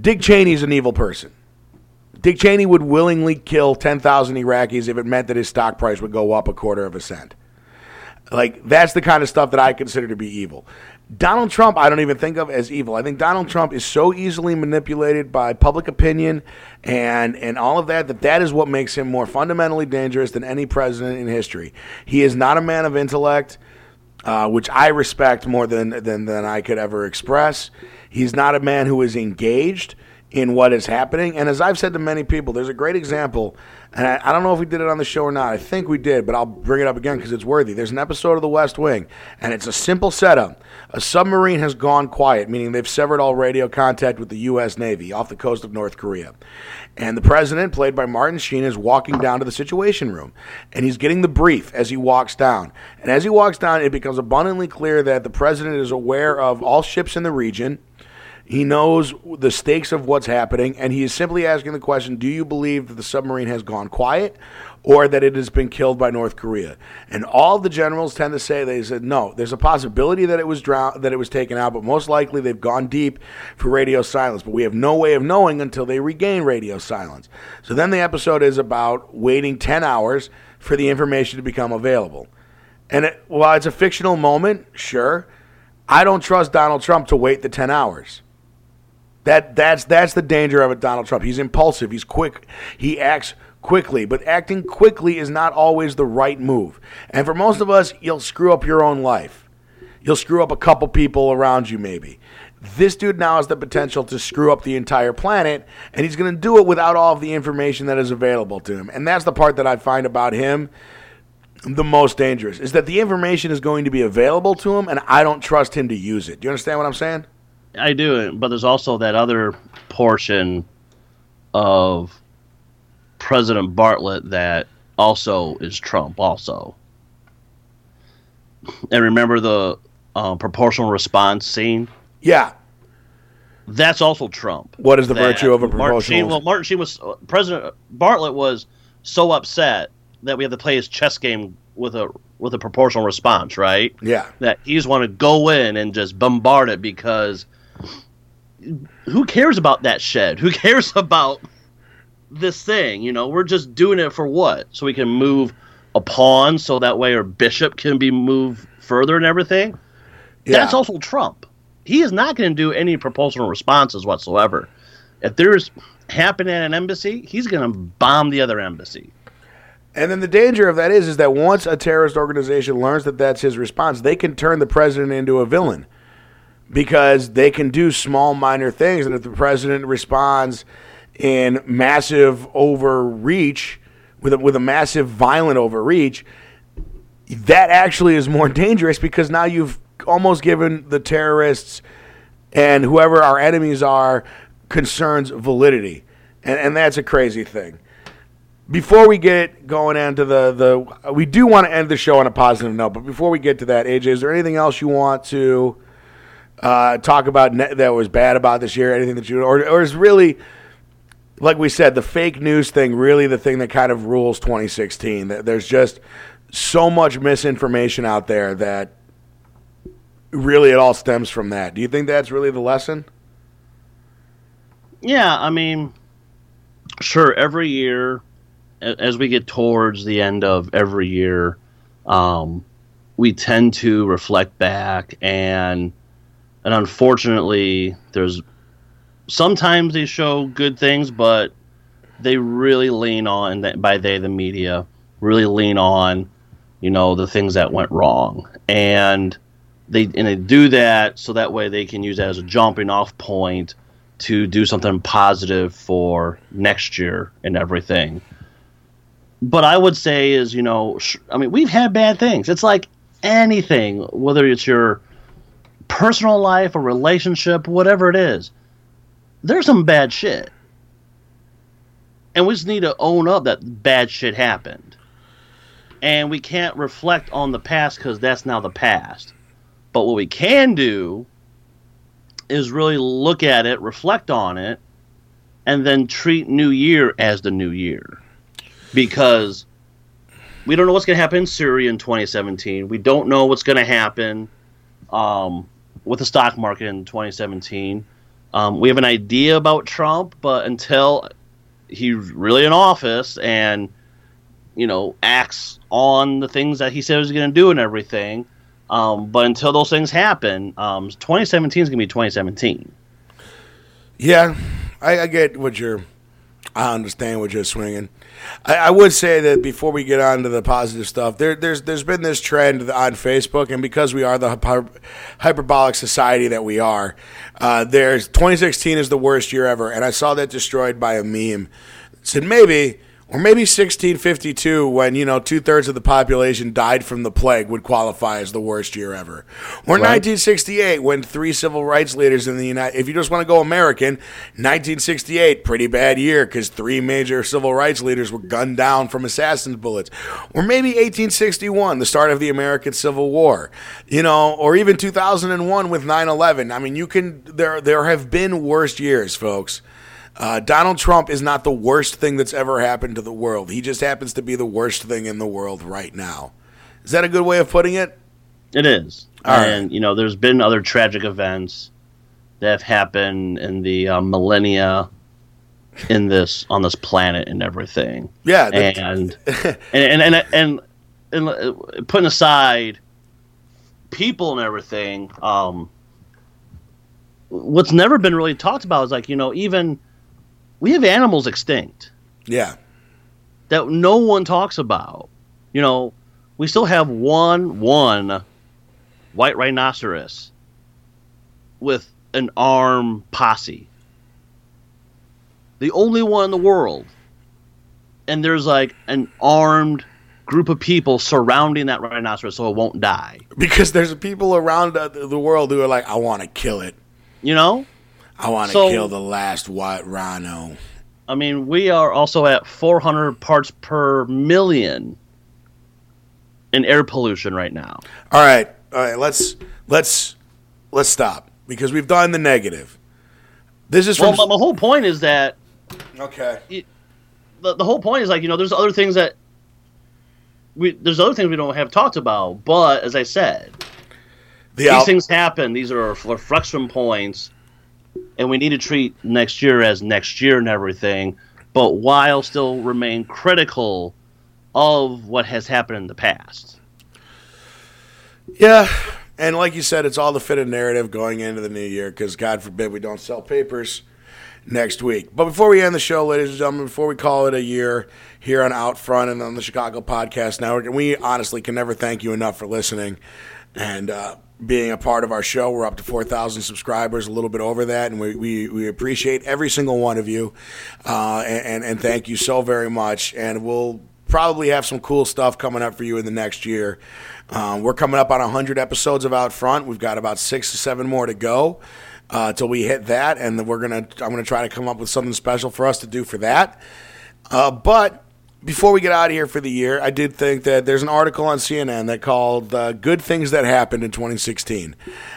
Dick Cheney's an evil person. Dick Cheney would willingly kill 10,000 Iraqis if it meant that his stock price would go up a quarter of a cent. Like, that's the kind of stuff that I consider to be evil. Donald Trump, I don't even think of as evil. I think Donald Trump is so easily manipulated by public opinion and and all of that that that is what makes him more fundamentally dangerous than any president in history. He is not a man of intellect, uh, which I respect more than, than than I could ever express. He's not a man who is engaged in what is happening. And as I've said to many people, there's a great example and I, I, don't know if we did it on the show or not. I think we did, but I'll bring it up again because it's worthy. There's an episode of The West Wing, and it's a simple setup. A submarine has gone quiet, meaning they've severed all radio contact with the U.S. Navy off the coast of North Korea. And the president, played by Martin Sheen, is walking down to the Situation Room, and he's getting the brief as he walks down. And as he walks down, it becomes abundantly clear that the president is aware of all ships in the region he knows the stakes of what's happening, and he is simply asking the question Do you believe that the submarine has gone quiet or that it has been killed by North Korea? And all the generals tend to say they said no. There's a possibility that it was drowned, that it was taken out, but most likely they've gone deep for radio silence. But we have no way of knowing until they regain radio silence. So then the episode is about waiting 10 hours for the information to become available. And it, while it's a fictional moment, sure, I don't trust Donald Trump to wait the 10 hours. That that's that's the danger of it, Donald Trump. He's impulsive. He's quick. He acts quickly, but acting quickly is not always the right move. And for most of us, you'll screw up your own life. You'll screw up a couple people around you, maybe. This dude now has the potential to screw up the entire planet, and he's going to do it without all of the information that is available to him. And that's the part that I find about him the most dangerous is that the information is going to be available to him, and I don't trust him to use it. Do you understand what I'm saying? I do, but there's also that other portion of President Bartlet that also is Trump, also. And remember the uh, proportional response scene? Yeah. That's also Trump. What is the virtue of a proportional? Martin Sheen, well, Martin Sheen was uh, President Bartlet was so upset that we have to play his chess game with a with a proportional response, right? Yeah. That he just want to go in and just bombard it because who cares about that shed? Who cares about this thing? You know, we're just doing it for what? So we can move a pawn so that way our bishop can be moved further and everything. Yeah. That's also Trump. He is not going to do any proportional responses whatsoever. If there's happening at an embassy, he's going to bomb the other embassy. And then the danger of that is, is that once a terrorist organization learns that that's his response, they can turn the president into a villain because they can do small, minor things. And if the president responds in massive overreach, with a, with a massive violent overreach, that actually is more dangerous because now you've almost given the terrorists and whoever our enemies are concerns validity. And, and that's a crazy thing. before we get going into the the, we do want to end the show on a positive note. But before we get to that, AJ, is there anything else you want to uh, talk about ne- that was bad about this year? Anything that you or or is really like we said, the fake news thing really the thing that kind of rules 2016. That There's just so much misinformation out there that really it all stems from that. Do you think that's really the lesson? Yeah, I mean, sure. Every year, as we get towards the end of every year, um, we tend to reflect back, and and unfortunately, there's sometimes they show good things, but they really lean on that by they the media really lean on, you know, the things that went wrong, and they and they do that so that way they can use that as a jumping off point to do something positive for next year and everything. But I would say is, you know, I mean, we've had bad things. It's like anything, whether it's your personal life, a relationship, whatever it is. There's some bad shit. And we just need to own up that bad shit happened. And we can't reflect on the past because that's now the past. But what we can do is really look at it, reflect on it, and then treat New Year as the New Year. Because we don't know what's going to happen in Syria in 2017. We don't know what's going to happen um, with the stock market in 2017. Um, we have an idea about Trump, but until he's really in office and you know acts on the things that he said he was going to do and everything, um, but until those things happen, um, 2017 is going to be 2017. Yeah, I, I, get what you're. I understand what you're swinging. I, I, would say that before we get on to the positive stuff, there, there's there's been this trend on Facebook, and because we are the hyper, hyperbolic society that we are, uh, there's 2016 is the worst year ever, and I saw that destroyed by a meme. It said maybe or maybe 1652 when you know two-thirds of the population died from the plague would qualify as the worst year ever. Or right. 1968 when three civil rights leaders in the united if you just want to go american 1968 pretty bad year because three major civil rights leaders were gunned down from assassin's bullets. Or maybe 1861 the start of the american civil war you know or even 2001 with 9-11 i mean you can there there have been worse years folks uh, Donald Trump is not the worst thing that's ever happened to the world. He just happens to be the worst thing in the world right now. Is that a good way of putting it? It is. All and, right. you know, there's been other tragic events that have happened in the uh, millennia in this on this planet and everything. Yeah, and, and, and, and and and uh, putting aside people and everything, um, what's never been really talked about is like you know even we have animals extinct. Yeah. That no one talks about. You know, we still have one one white rhinoceros with an arm posse. The only one in the world. And there's like an armed group of people surrounding that rhinoceros so it won't die. Because there's people around the world who are like, I want to kill it. You know? I want to so, kill the last white rhino. I mean, we are also at 400 parts per million in air pollution right now. All right, all right. Let's let's let's stop because we've done the negative. This is from. Well, my, whole point is that. Okay. It, the, the whole point is like you know there's other things that we there's other things we don't have talked about, but as I said, the these things happen. These are reflection points and we need to treat next year as next year and everything, but while still remain critical of what has happened in the past. Yeah, and like you said, it's all the fitted narrative going into the new year because God forbid we don't sell papers next week. But before we end the show, ladies and gentlemen, before we call it a year here on Outfront and on the Chicago Podcast Network, we honestly can never thank you enough for listening. And uh, being a part of our show. We're up to 4,000 subscribers, a little bit over that, and we, we, we appreciate every single one of you. Uh, and, and, thank you so very much. And we'll probably have some cool stuff coming up for you in the next year. Um, we're coming up on 100 episodes of Out Front. We've got about six to seven more to go uh, till we hit that, and we're gonna I'm gonna try to come up with something special for us to do for that. Uh, but before we get out of here for the year, I did think that there's an article on CNN that called uh, "Good Things That Happened in 2016,"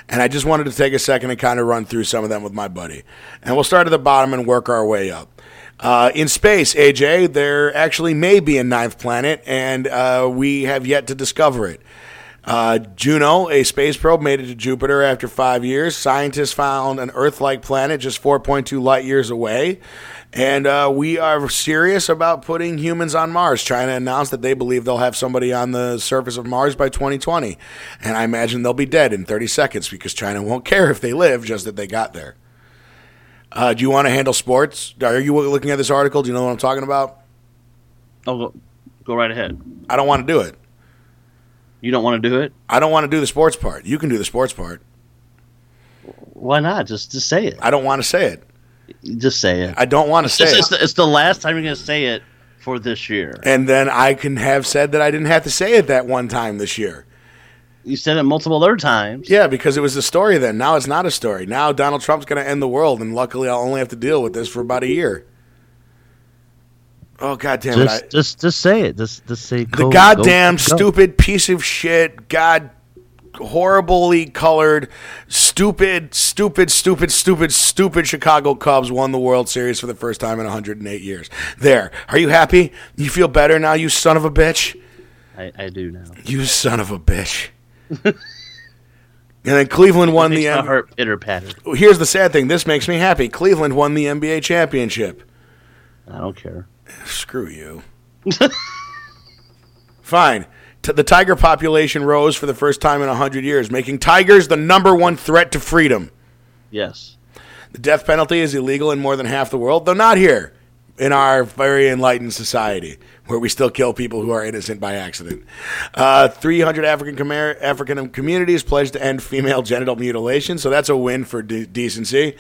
and I just wanted to take a second and kind of run through some of them with my buddy. And we'll start at the bottom and work our way up. Uh, in space, AJ, there actually may be a ninth planet, and uh, we have yet to discover it. Uh, Juno, a space probe, made it to Jupiter after five years. Scientists found an Earth like planet just 4.2 light years away. And uh, we are serious about putting humans on Mars. China announced that they believe they'll have somebody on the surface of Mars by 2020. And I imagine they'll be dead in 30 seconds because China won't care if they live, just that they got there. Uh, do you want to handle sports? Are you looking at this article? Do you know what I'm talking about? Oh, go, go right ahead. I don't want to do it. You don't want to do it? I don't want to do the sports part. You can do the sports part. Why not? Just just say it. I don't want to say it. Just say it. I don't want to say it's, it. it's, the, it's the last time you're going to say it for this year. and then I can have said that I didn't have to say it that one time this year. You said it multiple other times. Yeah, because it was a story then. Now it's not a story. Now Donald Trump's going to end the world, and luckily I'll only have to deal with this for about a year. Oh god damn it! Just, I, just, just say it. Just, just say. the go- goddamn go- go. stupid piece of shit, god, horribly colored, stupid, stupid, stupid, stupid, stupid Chicago Cubs won the World Series for the first time in 108 years. There, are you happy? You feel better now, you son of a bitch? I, I do now. You son of a bitch. and then Cleveland won the. M- heart pitter patter. Here's the sad thing. This makes me happy. Cleveland won the NBA championship. I don't care. Screw you. Fine. T- the tiger population rose for the first time in 100 years, making tigers the number one threat to freedom. Yes. The death penalty is illegal in more than half the world, though not here in our very enlightened society, where we still kill people who are innocent by accident. Uh, 300 African African communities pledged to end female genital mutilation, so that's a win for de- decency.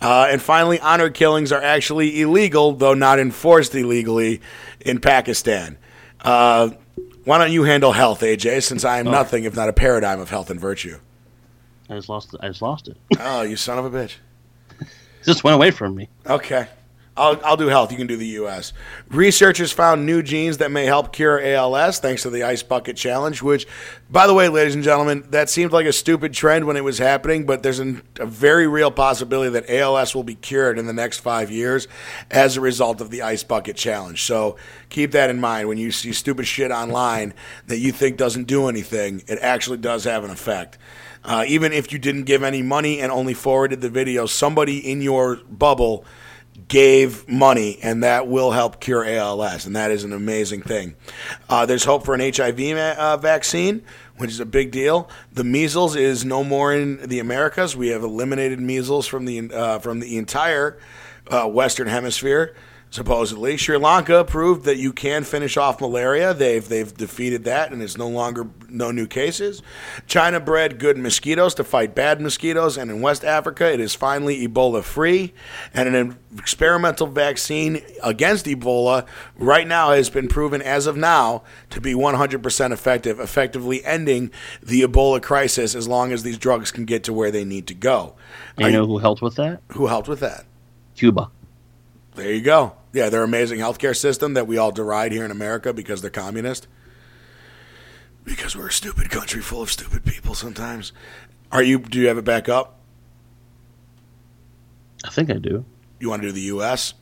Uh, and finally, honor killings are actually illegal, though not enforced illegally, in Pakistan. Uh, why don't you handle health, AJ, since I am nothing if not a paradigm of health and virtue? I just lost. It. I just lost it. Oh, you son of a bitch. It just went away from me. Okay. I'll, I'll do health. You can do the U.S. Researchers found new genes that may help cure ALS thanks to the Ice Bucket Challenge, which, by the way, ladies and gentlemen, that seemed like a stupid trend when it was happening, but there's an, a very real possibility that ALS will be cured in the next five years as a result of the Ice Bucket Challenge. So keep that in mind when you see stupid shit online that you think doesn't do anything. It actually does have an effect. Uh, even if you didn't give any money and only forwarded the video, somebody in your bubble gave money, and that will help cure ALS, and that is an amazing thing. Uh, there's hope for an HIV uh, vaccine, which is a big deal. The measles is no more in the Americas. We have eliminated measles from the uh, from the entire uh, Western Hemisphere. Supposedly, Sri Lanka proved that you can finish off malaria. They've they've defeated that, and it's no longer no new cases. China bred good mosquitoes to fight bad mosquitoes, and in West Africa, it is finally Ebola free. And an experimental vaccine against Ebola right now has been proven as of now to be 100% effective, effectively ending the Ebola crisis as long as these drugs can get to where they need to go. Are you know who helped with that? Who helped with that? Cuba. There you go. Yeah, their amazing healthcare system that we all deride here in America because they're communist. Because we're a stupid country full of stupid people sometimes. Are you do you have it back up? I think I do. You want to do the US?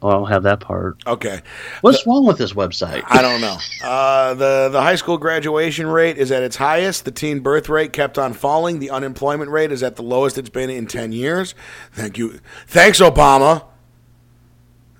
Oh, I don't have that part. Okay. What's wrong with this website? I don't know. Uh, the the high school graduation rate is at its highest. The teen birth rate kept on falling. The unemployment rate is at the lowest it's been in ten years. Thank you. Thanks, Obama.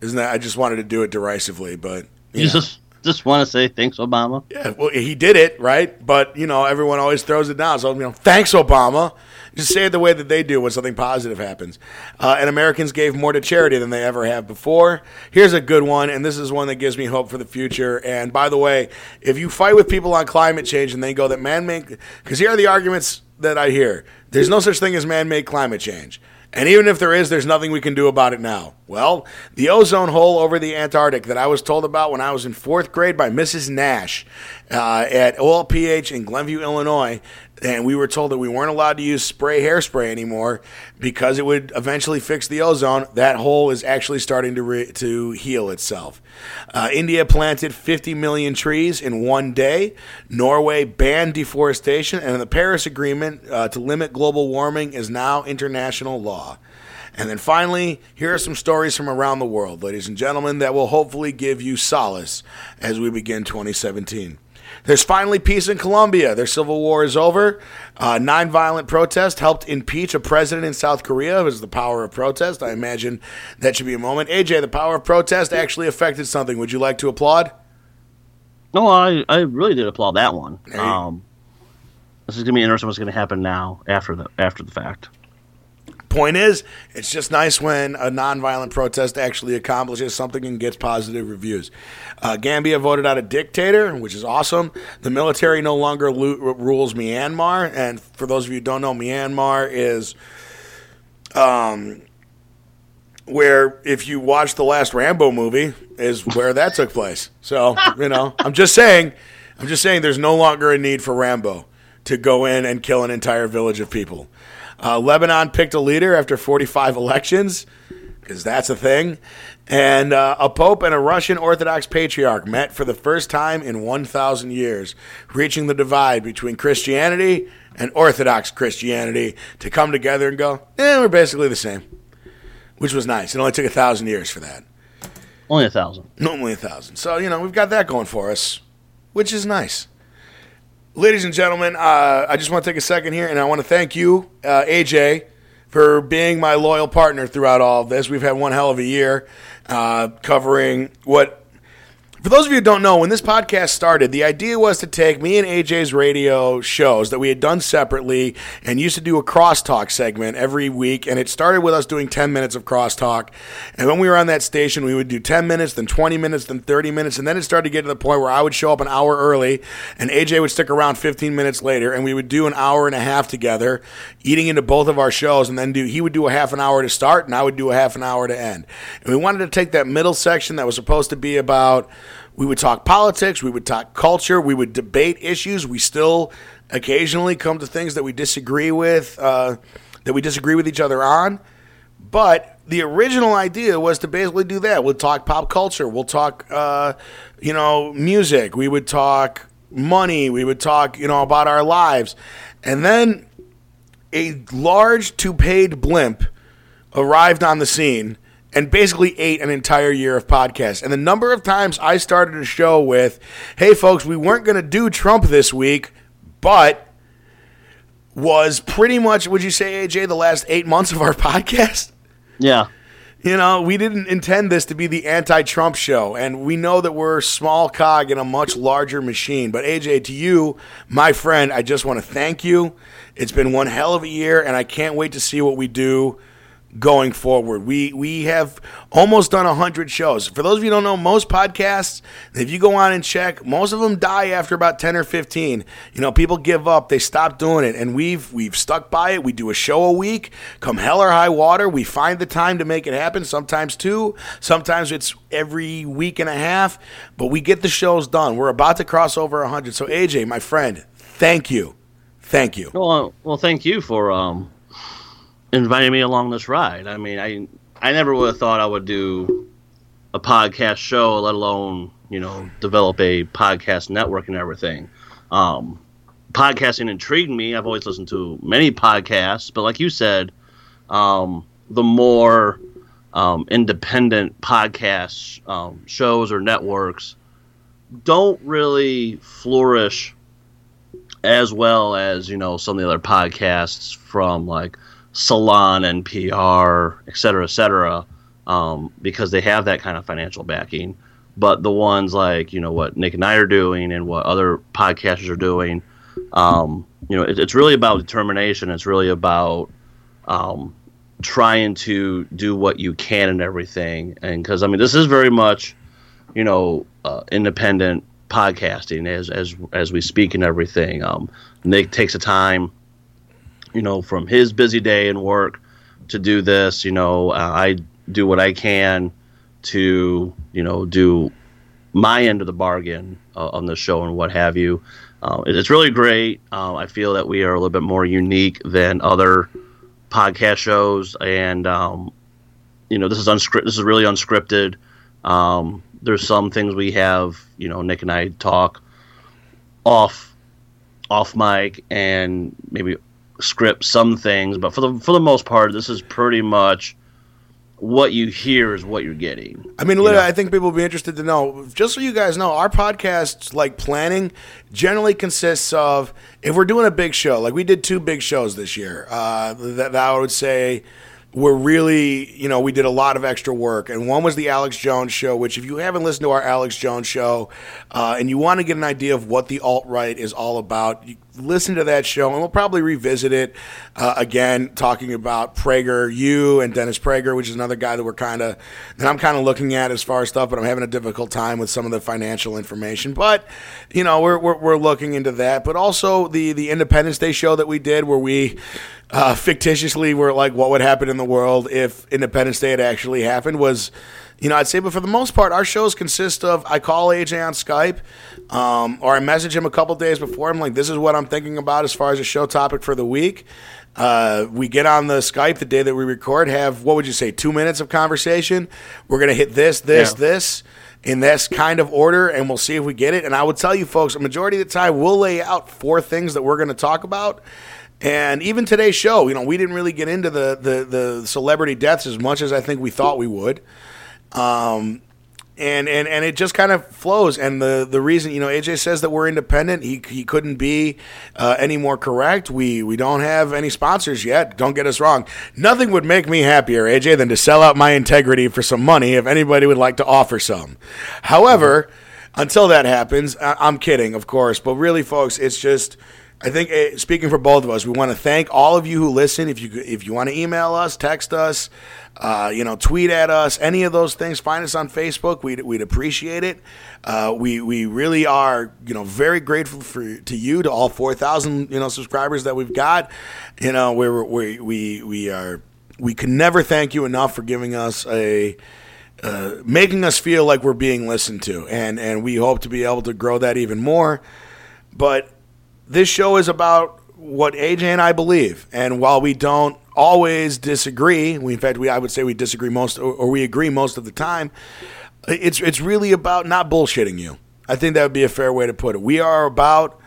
Isn't that? I just wanted to do it derisively, but You know. just just want to say thanks, Obama. Yeah, well, he did it, right? But, you know, everyone always throws it down. So, you know, thanks, Obama. Just say it the way that they do when something positive happens. Uh, and Americans gave more to charity than they ever have before. Here's a good one, and this is one that gives me hope for the future. And by the way, if you fight with people on climate change and they go that man made, because here are the arguments that I hear there's no such thing as man made climate change. And even if there is, there's nothing we can do about it now. Well, the ozone hole over the Antarctic that I was told about when I was in fourth grade by Mrs. Nash uh, at OLPH in Glenview, Illinois, and we were told that we weren't allowed to use spray hairspray anymore because it would eventually fix the ozone. That hole is actually starting to re- to heal itself. Uh, India planted 50 million trees in one day. Norway banned deforestation, and the Paris Agreement uh, to limit global warming is now international law. And then finally, here are some stories from around the world, ladies and gentlemen, that will hopefully give you solace as we begin 2017. There's finally peace in Colombia. Their civil war is over. Uh, nonviolent protest helped impeach a president in South Korea. It was the power of protest. I imagine that should be a moment. AJ, the power of protest actually affected something. Would you like to applaud? No, I, I really did applaud that one. Um, this is gonna be interesting. What's gonna happen now after the after the fact? Point is, it's just nice when a nonviolent protest actually accomplishes something and gets positive reviews. Uh, Gambia voted out a dictator, which is awesome. The military no longer lo- rules Myanmar, and for those of you who don't know, Myanmar is um, where if you watch the last Rambo movie, is where that took place. So you know, I'm just saying, I'm just saying, there's no longer a need for Rambo to go in and kill an entire village of people. Uh, Lebanon picked a leader after 45 elections, because that's a thing. And uh, a pope and a Russian Orthodox patriarch met for the first time in 1,000 years, reaching the divide between Christianity and Orthodox Christianity to come together and go, eh, we're basically the same, which was nice. It only took a thousand years for that. Only a thousand. Normally a thousand. So, you know, we've got that going for us, which is nice. Ladies and gentlemen, uh, I just want to take a second here and I want to thank you, uh, AJ, for being my loyal partner throughout all of this. We've had one hell of a year uh, covering what for those of you who don't know, when this podcast started, the idea was to take me and AJ's radio shows that we had done separately and used to do a crosstalk segment every week. And it started with us doing 10 minutes of crosstalk. And when we were on that station, we would do 10 minutes, then 20 minutes, then 30 minutes. And then it started to get to the point where I would show up an hour early and AJ would stick around 15 minutes later. And we would do an hour and a half together, eating into both of our shows. And then do he would do a half an hour to start and I would do a half an hour to end. And we wanted to take that middle section that was supposed to be about we would talk politics, we would talk culture, we would debate issues. We still occasionally come to things that we disagree with, uh, that we disagree with each other on. But the original idea was to basically do that. We'll talk pop culture. We'll talk, uh, you know, music. We would talk money. We would talk, you know, about our lives. And then a large two-paid blimp arrived on the scene and basically ate an entire year of podcasts. And the number of times I started a show with, hey, folks, we weren't going to do Trump this week, but was pretty much, would you say, AJ, the last eight months of our podcast? Yeah. You know, we didn't intend this to be the anti Trump show, and we know that we're a small cog in a much larger machine. But AJ, to you, my friend, I just want to thank you. It's been one hell of a year, and I can't wait to see what we do going forward. We we have almost done 100 shows. For those of you don't know, most podcasts, if you go on and check, most of them die after about 10 or 15. You know, people give up, they stop doing it, and we've we've stuck by it. We do a show a week, come hell or high water, we find the time to make it happen, sometimes two, sometimes it's every week and a half, but we get the shows done. We're about to cross over 100. So AJ, my friend, thank you. Thank you. Well, well, thank you for um inviting me along this ride. I mean, I I never would have thought I would do a podcast show, let alone you know develop a podcast network and everything. Um, podcasting intrigued me. I've always listened to many podcasts, but like you said, um, the more um, independent podcast um, shows or networks don't really flourish as well as you know some of the other podcasts from like Salon and PR, et cetera, et cetera, um, because they have that kind of financial backing. But the ones like you know what Nick and I are doing and what other podcasters are doing, um, you know, it, it's really about determination. It's really about um, trying to do what you can and everything. And because I mean, this is very much, you know, uh, independent podcasting as as as we speak and everything. Um, Nick takes the time you know, from his busy day and work to do this. You know, uh, I do what I can to, you know, do my end of the bargain uh, on the show and what have you. Uh, it's really great. Uh, I feel that we are a little bit more unique than other podcast shows, and um, you know, this is unscripted. This is really unscripted. Um, there's some things we have, you know, Nick and I talk off off mic and maybe script some things, but for the for the most part, this is pretty much what you hear is what you're getting. I mean, literally, I think people will be interested to know. Just so you guys know, our podcast, like planning, generally consists of if we're doing a big show, like we did two big shows this year. Uh, that, that I would say we're really, you know, we did a lot of extra work. And one was the Alex Jones show, which, if you haven't listened to our Alex Jones show uh, and you want to get an idea of what the alt right is all about, you listen to that show and we'll probably revisit it uh, again, talking about PragerU and Dennis Prager, which is another guy that we're kind of, that I'm kind of looking at as far as stuff, but I'm having a difficult time with some of the financial information. But, you know, we're, we're, we're looking into that. But also the, the Independence Day show that we did where we, uh, fictitiously were like what would happen in the world if Independence Day had actually happened was, you know, I'd say, but for the most part, our shows consist of I call AJ on Skype, um, or I message him a couple days before. I'm like, this is what I'm thinking about as far as a show topic for the week. Uh, we get on the Skype the day that we record, have what would you say, two minutes of conversation. We're gonna hit this, this, yeah. this in this kind of order, and we'll see if we get it. And I would tell you, folks, a majority of the time, we'll lay out four things that we're going to talk about and even today's show, you know, we didn't really get into the, the, the celebrity deaths as much as I think we thought we would. Um, and, and, and it just kind of flows. And the, the reason, you know, AJ says that we're independent. He, he couldn't be uh, any more correct. We, we don't have any sponsors yet. Don't get us wrong. Nothing would make me happier, AJ, than to sell out my integrity for some money if anybody would like to offer some. However, until that happens, I, I'm kidding, of course. But really, folks, it's just I think uh, speaking for both of us, we want to thank all of you who listen. If you if you want to email us, text us, uh, you know, tweet at us, any of those things, find us on Facebook. We'd, we'd appreciate it. Uh, we we really are you know very grateful for to you to all four thousand you know subscribers that we've got. You know, we we we we are we can never thank you enough for giving us a. Uh, making us feel like we're being listened to, and and we hope to be able to grow that even more. But this show is about what AJ and I believe. And while we don't always disagree, we, in fact, we I would say we disagree most, or, or we agree most of the time. It's it's really about not bullshitting you. I think that would be a fair way to put it. We are about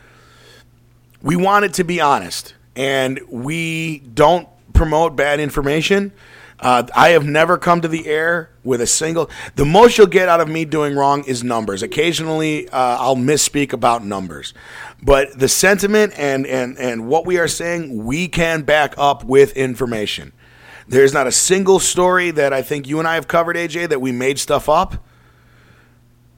we want it to be honest, and we don't promote bad information. Uh, I have never come to the air with a single. The most you'll get out of me doing wrong is numbers. Occasionally, uh, I'll misspeak about numbers, but the sentiment and and and what we are saying, we can back up with information. There's not a single story that I think you and I have covered, AJ, that we made stuff up.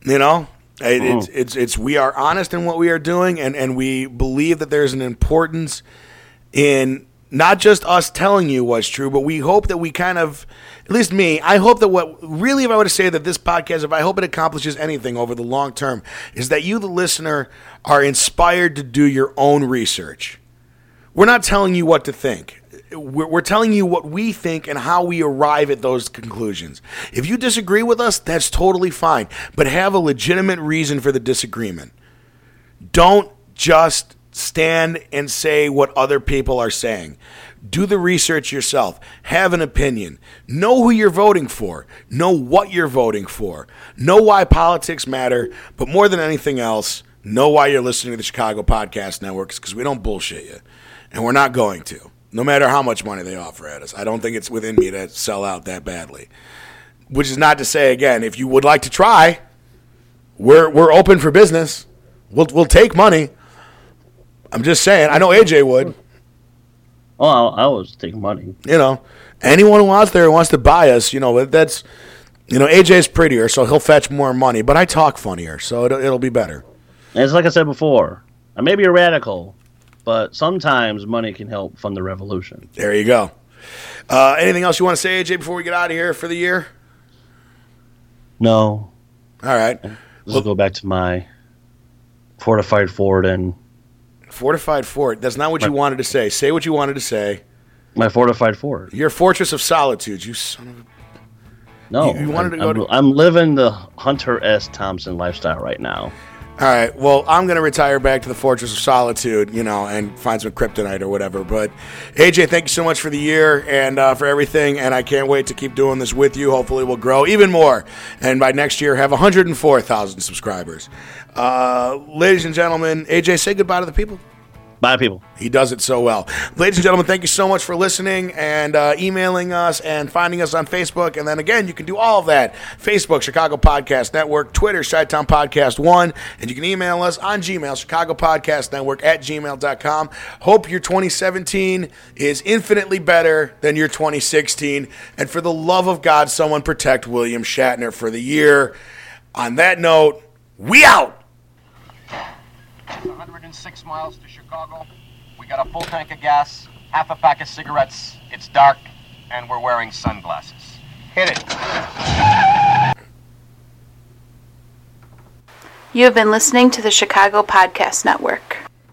You know, it, oh. it's, it's it's we are honest in what we are doing, and and we believe that there's an importance in not just us telling you what's true, but we hope that we kind of, at least me, I hope that what really, if I were to say that this podcast, if I hope it accomplishes anything over the long term, is that you, the listener, are inspired to do your own research. We're not telling you what to think. We're, telling you what we think and how we arrive at those conclusions. If you disagree with us, that's totally fine, but have a legitimate reason for the disagreement. Don't just stand and say what other people are saying. Do the research yourself. Have an opinion. Know who you're voting for. Know what you're voting for. Know why politics matter. But more than anything else, know why you're listening to the Chicago Podcast Network because we don't bullshit you. And we're not going to, no matter how much money they offer at us. I don't think it's within me to sell out that badly. Which is not to say, again, if you would like to try, we're, we're open for business. We'll, we'll take money. I'm just saying. I know AJ would. Well, I was taking money. You know, anyone who wants there wants to buy us, you know, that's, you know, AJ's prettier, so he'll fetch more money. But I talk funnier, so it'll, it'll be better. And it's like I said before. I may be a radical, but sometimes money can help fund the revolution. There you go. Uh, anything else you want to say, AJ, before we get out of here for the year? No. All right. Let's well, go back to my fortified fort and Fortified fort. That's not what you wanted to say. Say what you wanted to say. My fortified fort. Your fortress of solitude. You son of a. No, you, you wanted I'm, to go. I'm, to... I'm living the Hunter S. Thompson lifestyle right now. All right. Well, I'm going to retire back to the Fortress of Solitude, you know, and find some kryptonite or whatever. But AJ, thank you so much for the year and uh, for everything. And I can't wait to keep doing this with you. Hopefully, we'll grow even more. And by next year, have 104,000 subscribers. Uh, ladies and gentlemen, AJ, say goodbye to the people. Bye, people. He does it so well. Ladies and gentlemen, thank you so much for listening and uh, emailing us and finding us on Facebook. And then again, you can do all of that Facebook, Chicago Podcast Network, Twitter, Chi Town Podcast 1. And you can email us on Gmail, Chicago Podcast Network at gmail.com. Hope your 2017 is infinitely better than your 2016. And for the love of God, someone protect William Shatner for the year. On that note, we out. 106 miles to Chicago. We got a full tank of gas, half a pack of cigarettes. It's dark, and we're wearing sunglasses. Hit it. You have been listening to the Chicago Podcast Network.